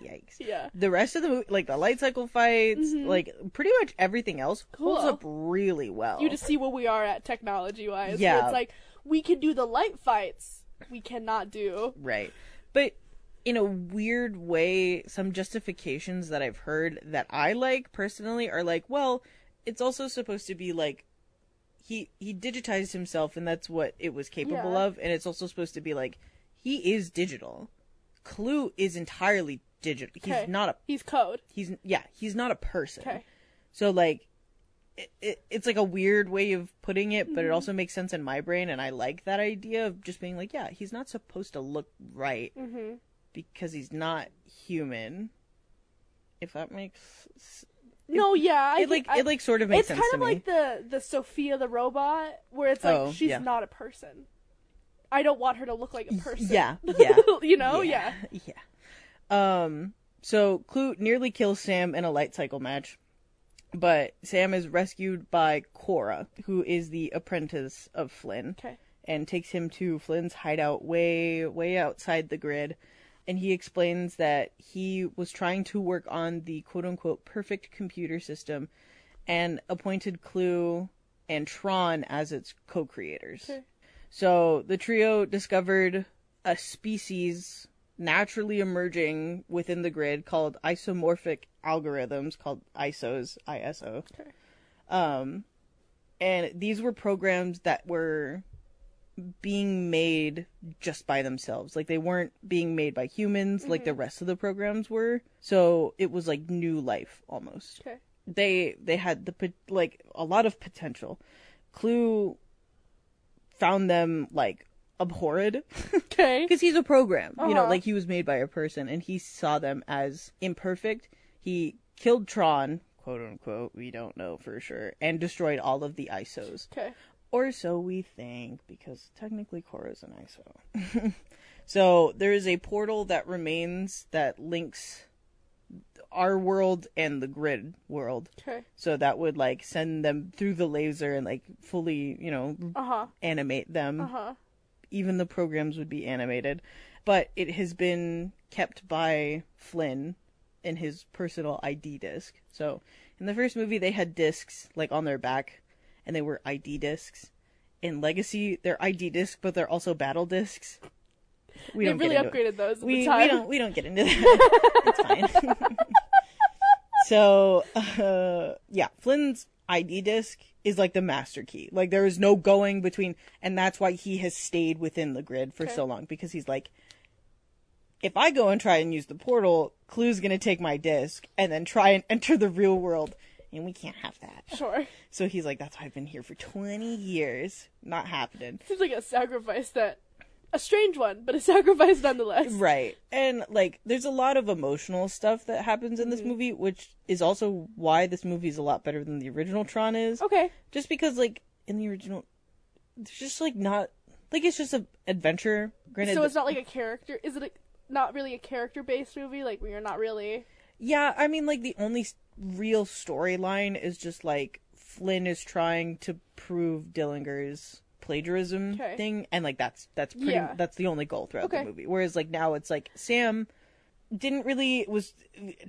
yikes. yeah. The rest of the movie, like the light cycle fights, like pretty much everything else, holds up really well. You just see where we are at technology-wise. Yeah. it's like we can do the light fights, we cannot do. Right. But in a weird way, some justifications that I've heard that I like personally are like, well, it's also supposed to be like he he digitized himself and that's what it was capable Yeah. of and it's also supposed to be like he is digital. Clu is entirely digital. He's Okay. not a He's code. he's yeah, he's not a person. Okay. So like it, it, it's like a weird way of putting it, Mm-hmm. but it also makes sense in my brain, and I like that idea of just being like, yeah, he's not supposed to look right Mm-hmm. because he's not human. If that makes s- No, yeah, I it like I- it like sort of makes it's sense kind to of like the the Sophia the robot, where it's like Oh, she's yeah. not a person. I don't want her to look like a person. yeah, yeah, you know, yeah. yeah. Um. So Clu nearly kills Sam in a light cycle match, but Sam is rescued by Quorra, who is the apprentice of Flynn. Okay. and takes him to Flynn's hideout way, way outside the grid. And he explains that he was trying to work on the quote unquote perfect computer system and appointed Clu and Tron as its co creators. Okay. So the trio discovered a species naturally emerging within the grid called isomorphic algorithms, called ISOs, ISO. Okay. Um, and these were programs that were being made just by themselves. Like they weren't being made by humans like the rest of the programs were. So it was like new life almost. Okay. they they had the like a lot of potential. Clue found them like abhorred Okay. because he's a program. You know, Uh-huh. like he was made by a person, and he saw them as imperfect. He killed Tron, quote unquote. We don't know for sure, and destroyed all of the ISOs. Okay. Or so we think, because technically Quorra's an ISO. so there is a portal that remains that links our world and the grid world. Okay. So that would like send them through the laser and like fully, you know, Uh huh. animate them. Uh huh. Even the programs would be animated. But it has been kept by Flynn in his personal ID disc. So in the first movie, they had discs like on their back, and they were ID discs. In Legacy, they're ID discs, but they're also battle discs. We They don't really upgraded those at we, we don't we don't get into that. it's fine. so uh, yeah, Flynn's ID disc is like the master key. Like there is no going between, and that's why he has stayed within the grid for Okay. so long because he's like, if I go and try and use the portal, Clu's gonna take my disc and then try and enter the real world, and we can't have that. Sure. So he's like, that's why I've been here for twenty years, not happening. Seems like a sacrifice that, a strange one, but a sacrifice nonetheless. Right. And like there's a lot of emotional stuff that happens in this Mm-hmm. movie, which is also why this movie is a lot better than the original Tron is. Okay. Just because like in the original there's just like not like it's just an adventure. Granted So it's not like a character. Is it a, not really a character-based movie? Like we are not really. Yeah, I mean like the only real storyline is just like Flynn is trying to prove Dillinger's plagiarism Okay. thing and like that's that's pretty Yeah. that's the only goal throughout Okay. the movie. Whereas like now it's like Sam didn't really was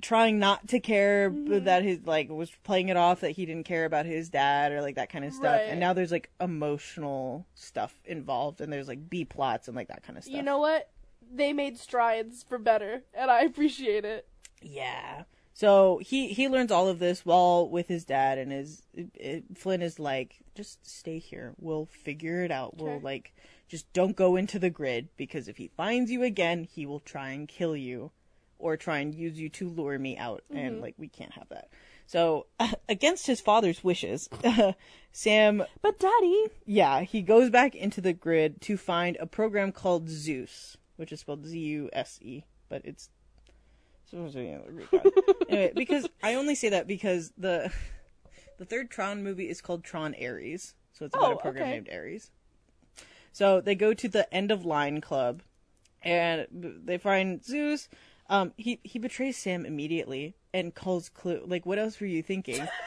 trying not to care Mm-hmm. that his like was playing it off that he didn't care about his dad or like that kind of stuff. Right. And now there's like emotional stuff involved and there's like B plots and like that kind of stuff. You know what? They made strides for better, and I appreciate it. Yeah. So he he learns all of this while with his dad, and his it, Flynn is like, just stay here. We'll figure it out. We'll like just don't go into the grid because if he finds you again, he will try and kill you, or try and use you to lure me out, and mm-hmm. like we can't have that. So against his father's wishes, Sam But Daddy, yeah, he goes back into the grid to find a program called Zuse, which is spelled Z U S E, but it's supposed to be a Greek god. anyway, because I only say that because the the third Tron movie is called Tron Ares, so it's about Oh, a program okay. named Ares. So they go to the end of line club, and they find Zuse. Um, he he betrays Sam immediately and calls Clu. Like, what else were you thinking?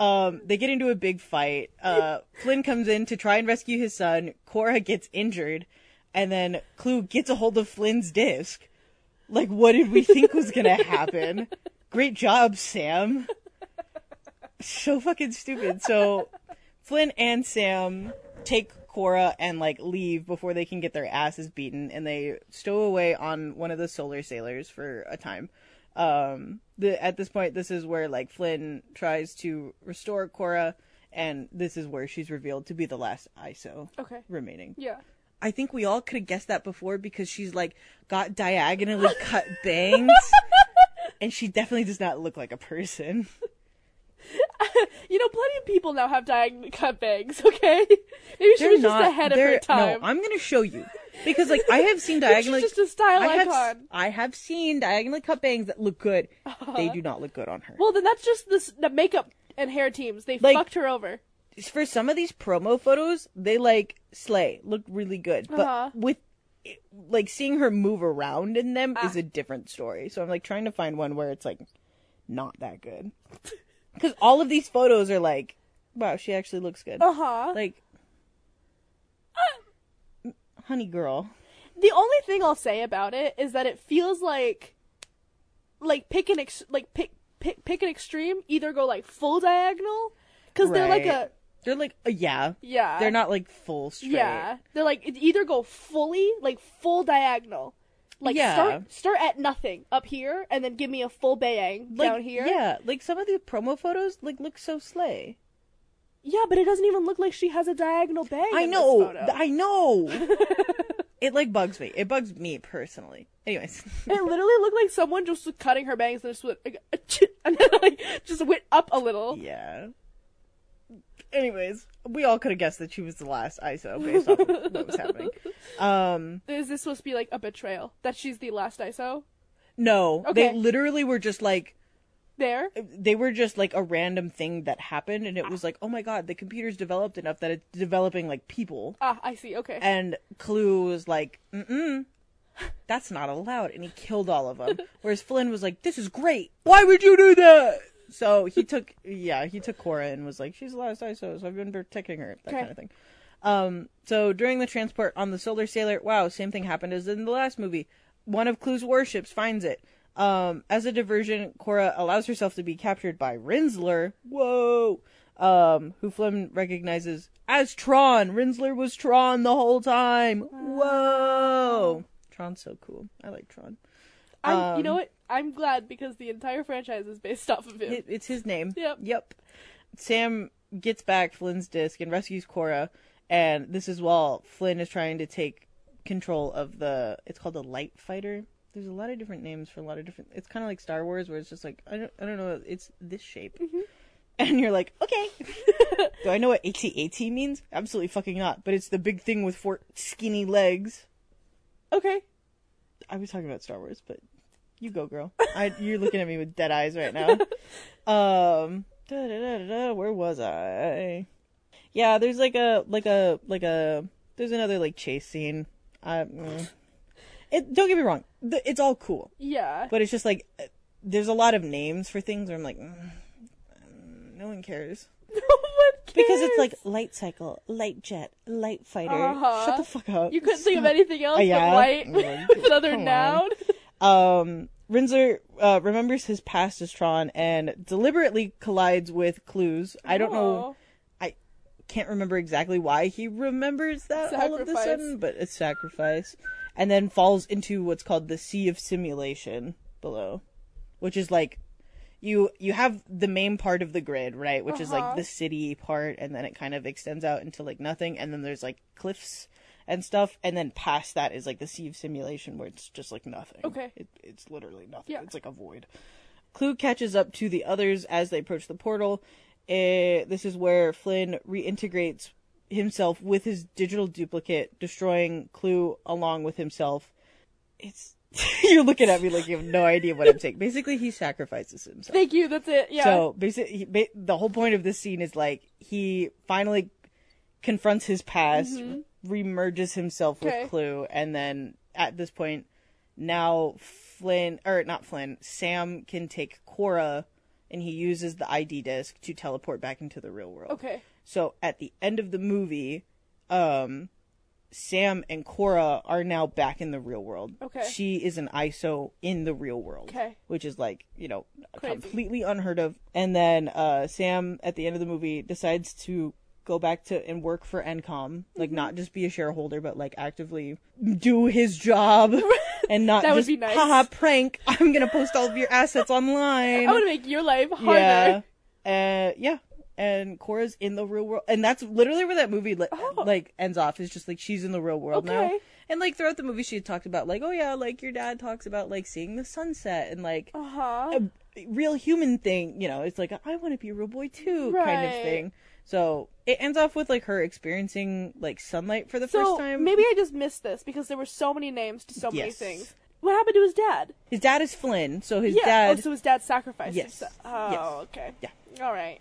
Um, they get into a big fight. Uh, Flynn comes in to try and rescue his son. Quorra gets injured, and then Clu gets a hold of Flynn's disc. Like, what did we think was gonna happen? Great job, Sam. So fucking stupid. So, Flynn and Sam take Quorra and like leave before they can get their asses beaten, and they stow away on one of the solar sailors for a time. Um, the at this point, this is where like Flynn tries to restore Quorra, and this is where she's revealed to be the last ISO okay, remaining. yeah. I think we all could have guessed that before because she's like got diagonally cut bangs, and she definitely does not look like a person. You know, plenty of people now have diagonally cut bangs. Okay, maybe she They're was not just ahead of her time. No, I'm gonna show you because like I have seen She's diagonally. just a style I have, icon. I have seen diagonally cut bangs that look good. They do not look good on her. Well, then that's just this, the makeup and hair teams. They Like- fucked her over. For some of these promo photos, they like slay, look really good. But Uh-huh. with like seeing her move around in them is Ah. a different story. So I'm like trying to find one where it's like not that good. Because all of these photos are like, wow, she actually looks good. Uh huh. Like, honey girl. The only thing I'll say about it is that it feels like, like pick an ex- like pick pick pick an extreme. Either go like full diagonal, because they're like a They're like, uh, yeah, yeah. they're not like full straight. Yeah, they're like either go fully like full diagonal, like Yeah. start start at nothing up here and then give me a full bang Like, down here. Yeah, like some of the promo photos like look so slay. Yeah, but it doesn't even look like she has a diagonal bang. I know. I know. it like bugs me. It bugs me personally. Anyways, It literally looked like someone just was cutting her bangs and just went like, and then like just went up a little. yeah. Anyways, we all could have guessed that she was the last ISO based off of what was happening. Um, Is this supposed to be like a betrayal that she's the last ISO? no, Okay. they literally were just like There. they were just like a random thing that happened, and it was like, oh my god, the computer's developed enough that it's developing like people. Ah, I see. Okay. And Clu was like, mm-mm, that's not allowed. And he killed all of them. Whereas Flynn was like, this is great. Why would you do that? So he took, yeah, he took Quorra and was like, she's the last ISO, so I've been protecting her, that Okay. kind of thing. Um, so during the transport on the Solar Sailer, wow, same thing happened as in the last movie. One of Clu's warships finds it. Um, as a diversion, Quorra allows herself to be captured by Rinzler. Whoa! Um, who Flynn recognizes as Tron. Rinzler was Tron the whole time. Whoa! Tron's so cool. I like Tron. I'm, you know um, what? I'm glad because the entire franchise is based off of him. It, it's his name. Yep. Yep. Sam gets back Flynn's disc and rescues Quorra, and this is while Flynn is trying to take control of the. It's called the Light Fighter. There's a lot of different names for a lot of different. It's kind of like Star Wars, where it's just like I don't, I don't know. It's this shape, and you're like, okay. Do I know what AT-AT means? Absolutely fucking not. But it's the big thing with four skinny legs. okay. I was talking about Star Wars, but you go, girl. I, you're looking at me with dead eyes right now. Um, da, da, da, where was I? Yeah, there's like a like a like a there's another like chase scene. Uh, mm. it don't get me wrong, the, it's all cool, Yeah. but it's just like there's a lot of names for things where I'm like, mm, mm, no one cares no one cares. because it's like light cycle, light jet, light fighter. Uh-huh. Shut the fuck up. you couldn't think of anything else Uh, yeah. but white with another noun. Um, Rinzler uh, remembers his past as Tron and deliberately collides with clues. I don't know, I can't remember exactly why he remembers that all of a sudden, but it's sacrifice. And then falls into what's called the Sea of Simulation below, which is like you you have the main part of the grid, right, which is like Uh-huh. the city part, and then it kind of extends out into like nothing, and then there's like cliffs and stuff, and then past that is like the Sea of Simulation, where it's just like nothing. Okay. it, it's literally nothing. Yeah. It's like a void. Clu catches up to the others as they approach the portal. Eh, this is where Flynn reintegrates himself with his digital duplicate, destroying Clu along with himself. It's you're looking at me like you have no idea what I'm saying. Basically, he sacrifices himself. Thank you. That's it. Yeah. So basically, he, ba- the whole point of this scene is like he finally confronts his past, remerges himself Okay. with Clu, and then at this point, now Flynn or not Flynn, Sam can take Quorra, and he uses the ID disc to teleport back into the real world. okay. So at the end of the movie, um, Sam and Quorra are now back in the real world. Okay. She is an ISO in the real world. Okay. Which is like, you know, Crazy. completely unheard of. And then uh, Sam at the end of the movie decides to go back to and work for ENCOM, Mm-hmm. like not just be a shareholder, but like actively do his job and not That would just be nice. haha prank. I'm gonna post all of your assets online. I want to make your life harder. Yeah. Uh, yeah. And Quorra's in the real world, and that's literally where that movie li- Oh. like ends off. Is just like she's in the real world now, and like throughout the movie, she talked about like, oh yeah, like your dad talks about like seeing the sunset and like Uh huh. a real human thing. You know, it's like I want to be a real boy too, kind of thing. So it ends off with like her experiencing like sunlight for the So first time. maybe I just missed this because there were so many names to so many Yes. things. What happened to his dad? his dad is Flynn, so his yeah. dad. Oh, so his dad sacrificed Yes. himself. Oh, Yes. okay. Yeah. All right.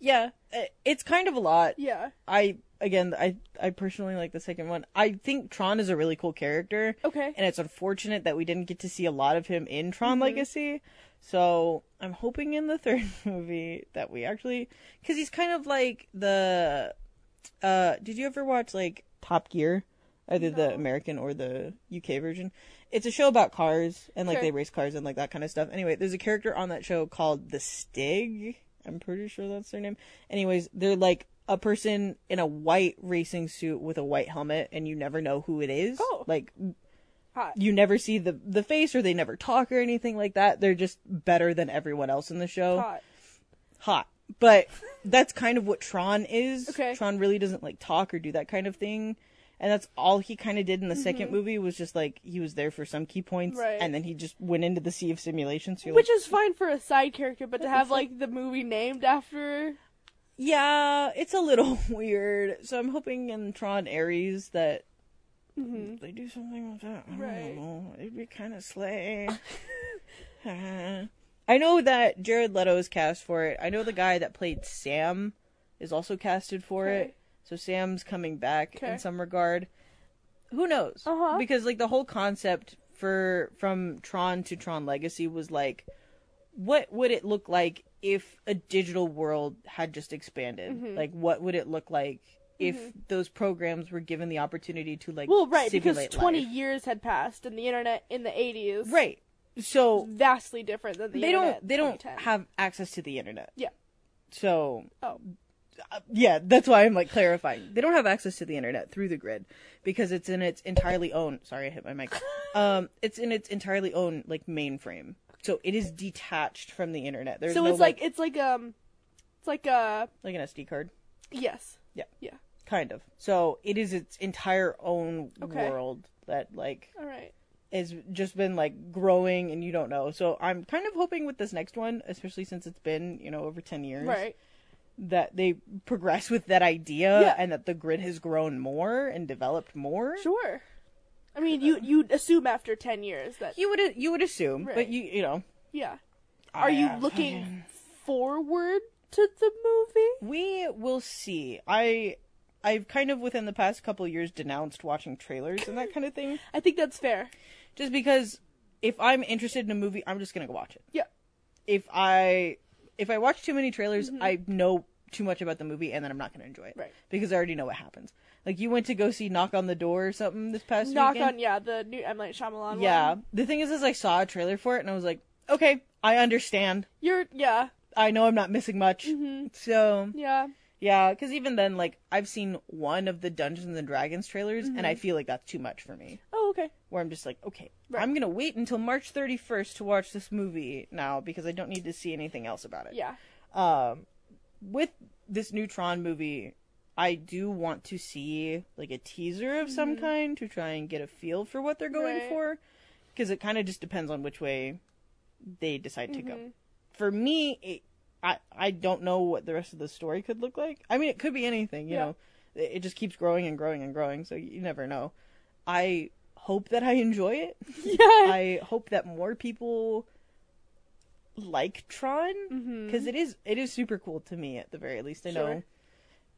yeah, uh, it's kind of a lot. Yeah. I again, I I personally like the second one. I think Tron is a really cool character. Okay. And it's unfortunate that we didn't get to see a lot of him in Tron Mm-hmm. Legacy. So I'm hoping in the third movie that we actually, because he's kind of like the. Uh, did you ever watch like Top Gear, either the American or the UK version? It's a show about cars and like Okay. they race cars and like that kind of stuff. Anyway, there's a character on that show called the Stig. I'm pretty sure that's their name. Anyways, they're like a person in a white racing suit with a white helmet, and you never know who it is. Oh. Like. You never see the the face or they never talk or anything like that. They're just better than everyone else in the show. Hot. Hot. But that's kind of what Tron is. Okay. Tron really doesn't like talk or do that kind of thing. and that's all he kind of did in the second movie was just like he was there for some key points, Mm-hmm. Right. and then he just went into the sea of simulations. So Which like, is fine for a side character, but to have like the movie named after yeah, it's a little weird. So I'm hoping in Tron Ares that Mhm. they do something with that. I Right. don't know. It'd be kind of slay. I know that Jared Leto is cast for it. I know the guy that played Sam is also casted for Okay. it. So Sam's coming back Okay. in some regard. Who knows? Uh-huh. Because like the whole concept for from Tron to Tron Legacy was like what would it look like if a digital world had just expanded? Mm-hmm. Like what would it look like if those programs were given the opportunity to like Well, right, because 20 life? years had passed and the internet in the 80s Right. So vastly different than the they internet don't they don't have access to the internet. Yeah. So Oh. uh, yeah, that's why I'm like clarifying. They don't have access to the internet through the grid because it's in its entirely own. Sorry, I hit my mic. Um, it's in its entirely own like mainframe, so it is detached from the internet. There's So no, it's like, it's like um it's like uh like an SD card, yes. Yeah. Yeah. Kind of. So it is its entire own Okay. world that like All right. has just been like growing, and you don't know. So I'm kind of hoping with this next one, especially since it's been you know over ten years, Right. that they progress with that idea Yeah. and that the grid has grown more and developed more. Sure. I mean, you you'd assume after 10 years that You would you would assume, but you you know, yeah. Are you I- looking forward to the movie? We will see. I I've kind of within the past couple years denounced watching trailers and that kind of thing, I think that's fair. just because if I'm interested in a movie, I'm just gonna go watch it. Yeah. If I if I watch too many trailers, I know too much about the movie and then I'm not gonna enjoy it. Mm-hmm. Right. Because I already know what happens. Like you went to go see Knock on the Door or something this past year. Knock weekend. on yeah, the new M Night Shyamalan Yeah. one. The thing is, is I saw a trailer for it and I was like, okay, I understand. You're yeah. I know I'm not missing much. Mm-hmm. So Yeah. Yeah, because even then, like I've seen one of the Dungeons and Dragons trailers, and I Mm-hmm. feel like that's too much for me. Oh, okay. Where I'm just like, okay, Right. I'm gonna wait until March 31st to watch this movie now because I don't need to see anything else about it. Yeah. Um, with this Neutron movie, I do want to see like a teaser of some kind to try and get a feel for what they're going Mm-hmm. Right. for, because it kind of just depends on which way they decide to go. Mm-hmm. For me, it, I I don't know what the rest of the story could look like. I mean, it could be anything, you Yeah. know. It it just keeps growing and growing and growing, so you never know. I hope that I enjoy it. Yeah. I hope that more people like Tron because is it is super cool to me at the very least. I Mm-hmm. Sure. know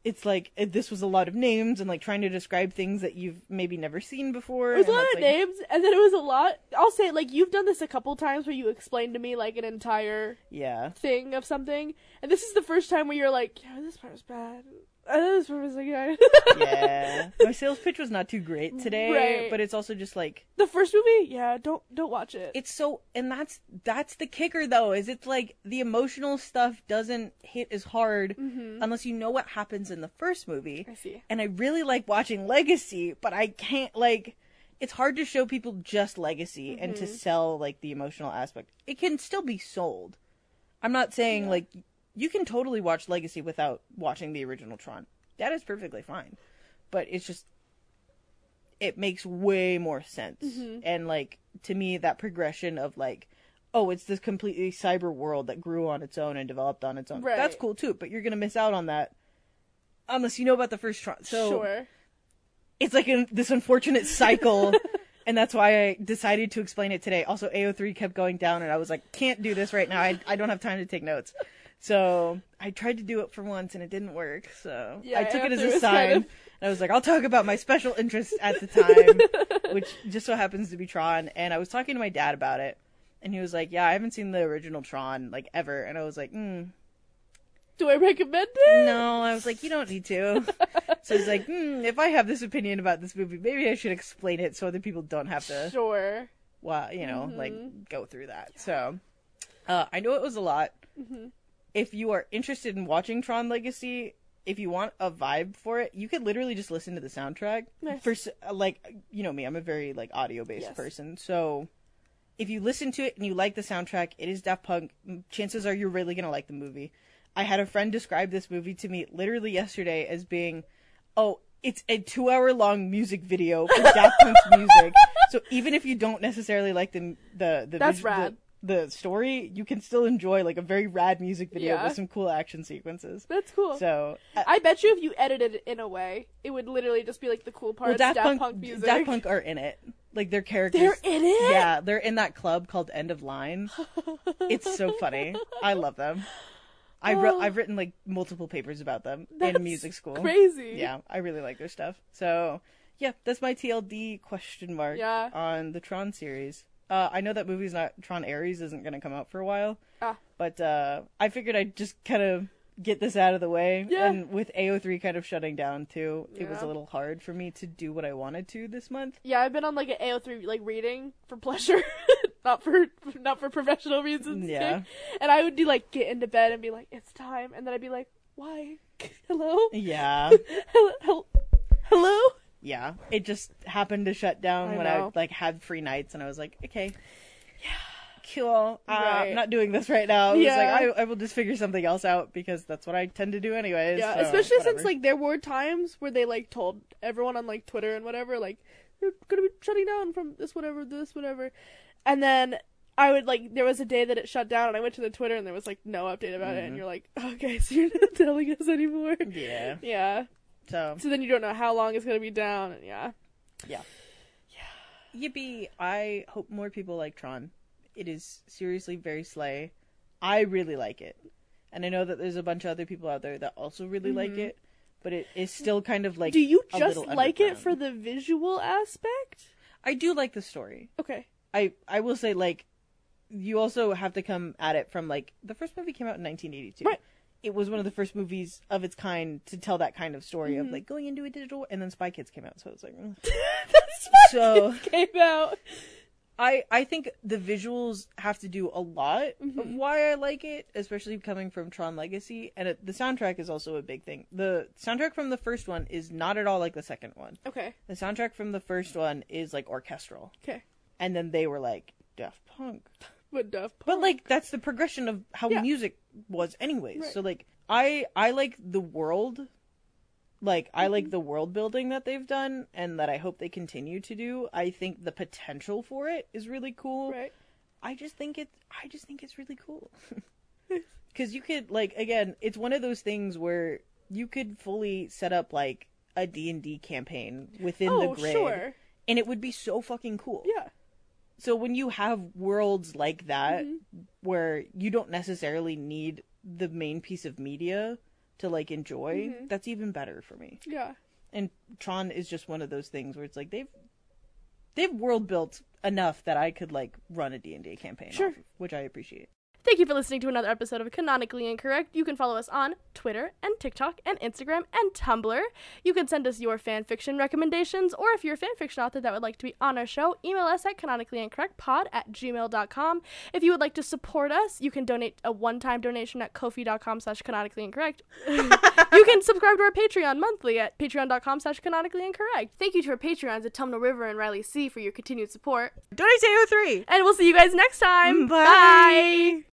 it's like it, this was a lot of names and like trying to describe things that you've maybe never seen before. It was a lot of like- names, and then it was a lot. I'll say, like, you've done this a couple times where you explained to me, like, an entire Yeah, thing of something, and this is the first time where you're like, yeah, this part was bad. Uh, this part was like, yeah. yeah. My sales pitch was not too great today, Right. but it's also just like the first movie, yeah, don't don't watch it. it's so and that's that's the kicker though is it's like the emotional stuff doesn't hit as hard unless you know what happens in the first movie I see. and i really like watching legacy but i can't like it's hard to show people just legacy and to sell like the emotional aspect it can still be sold i'm not saying like you can totally watch legacy without watching the original tron that is perfectly fine but it's just it makes way more sense. Mm-hmm. And like to me that progression of like oh, it's this completely cyber world that grew on its own and developed on its own. Right. That's cool too, but you're going to miss out on that unless you know about the first Tron. So sure. it's like a, this unfortunate cycle and that's why I decided to explain it today. Also AO3 kept going down and I was like can't do this right now. I I don't have time to take notes. So I tried to do it for once and it didn't work. So Yeah, I took it as a sign. kind of- And I was like, I'll talk about my special interest at the time, which just so happens to be Tron. And I was talking to my dad about it, and he was like, "Yeah, I haven't seen the original Tron like ever." And I was like, mm, Do I recommend it? "No." I was like, "You don't need to." so he's like, mm, "If I have this opinion about this movie, maybe I should explain it so other people don't have to, Sure. well, you know, Mm-hmm. like go through that." So uh, I know it was a lot. Mm-hmm. If you are interested in watching Tron Legacy, if you want a vibe for it, you could literally just listen to the soundtrack. Nice. For uh, like, you know me, I'm a very like audio based Yes. person. So if you listen to it and you like the soundtrack, it is Daft Punk. Mm, chances are you're really gonna like the movie. I had a friend describe this movie to me literally yesterday as being, oh, it's a two hour long music video for Daft Punk's music. So even if you don't necessarily like the the the, That's vis- rad. The story, you can still enjoy like a very rad music video Yeah. with some cool action sequences. That's cool. So uh, I bet you if you edited it in a way, it would literally just be like the cool parts. well, Daft, Punk, Punk music. Daft Punk are in it. Like their characters. They're in it. Yeah, they're in that club called End of Line. It's so funny. I love them. I wrote, Oh. I've written like multiple papers about them in music school. Crazy. Yeah, I really like their stuff. So, yeah, that's my TLD question mark Yeah. on the Tron series. Uh, I know that movie's not Tron Ares isn't going to come out for a while, Ah. but uh, I figured I'd just kind of get this out of the way. Yeah. And with AO3 kind of shutting down too, it was a little hard for me to do what I wanted to this month. Yeah, I've been on like an AO3 like reading for pleasure, not for not for professional reasons. okay? Yeah. And I would do like get into bed and be like, it's time, and then I'd be like, why? Hello? Yeah. Hello? Hello? Yeah. It just happened to shut down I when know. I like had free nights, and I was like, okay. Yeah, cool. Uh, Right. I'm not doing this right now. Yeah. like, I, I will just figure something else out because that's what I tend to do anyways. Yeah, so especially since like there were times where they like told everyone on like Twitter and whatever, like you're gonna be shutting down from this whatever, this whatever, and then I would like there was a day that it shut down and I went to the Twitter and there was like no update about it and Mhm. you're like okay so you're not telling us anymore Yeah. yeah So so then you don't know how long it's gonna be down and yeah yeah. yippee! I hope more people like Tron. It is seriously very slay. I really like it, and I know that there's a bunch of other people out there that also really like Mhm. it. But it is still kind of like. do you a just little like it underground. for the visual aspect I do like the story. okay I I will say like you also have to come at it from like the first movie came out in 1982. Right. It was one of the first movies of its kind to tell that kind of story of Mhm. like going into a digital and then Spy Kids came out so it's like mm. so came out I I think the visuals have to do a lot of Mhm. why I like it, especially coming from Tron Legacy and it, the soundtrack is also a big thing. The soundtrack from the first one is not at all like the second one. okay The soundtrack from the first one is like orchestral. okay And then they were like Daft Punk. But Daft But like that's the progression of how Yeah. music was anyways. Right. So like I I like the world like I Mm-hmm. like the world building that they've done and that I hope they continue to do. I think the potential for it is really cool. right I just think it I just think it's really cool. Cuz you could like again, it's one of those things where you could fully set up like a D&D campaign within oh the grid sure and it would be so fucking cool. yeah So when you have worlds like that Mhm. where you don't necessarily need the main piece of media to like enjoy, Mhm. that's even better for me. yeah And Tron is just one of those things where it's like they've they've world built enough that I could like run a D&D campaign Sure. off which I appreciate. Thank you for listening to another episode of Canonically Incorrect. You can follow us on Twitter and TikTok and Instagram and Tumblr. You can send us your fan fiction recommendations, or if you're a fan fiction author that would like to be on our show, email us at canonicallyincorrectpod at gmail.com. If you would like to support us, you can donate a one-time donation at kofi.com slash canonicallyincorrect. you can subscribe to our Patreon monthly at patreon.com slash canonically incorrect. Thank you to our Patreons AutumnalRiver and Rillie C for your continued support. Donate to AO3. And we'll see you guys next time. Bye.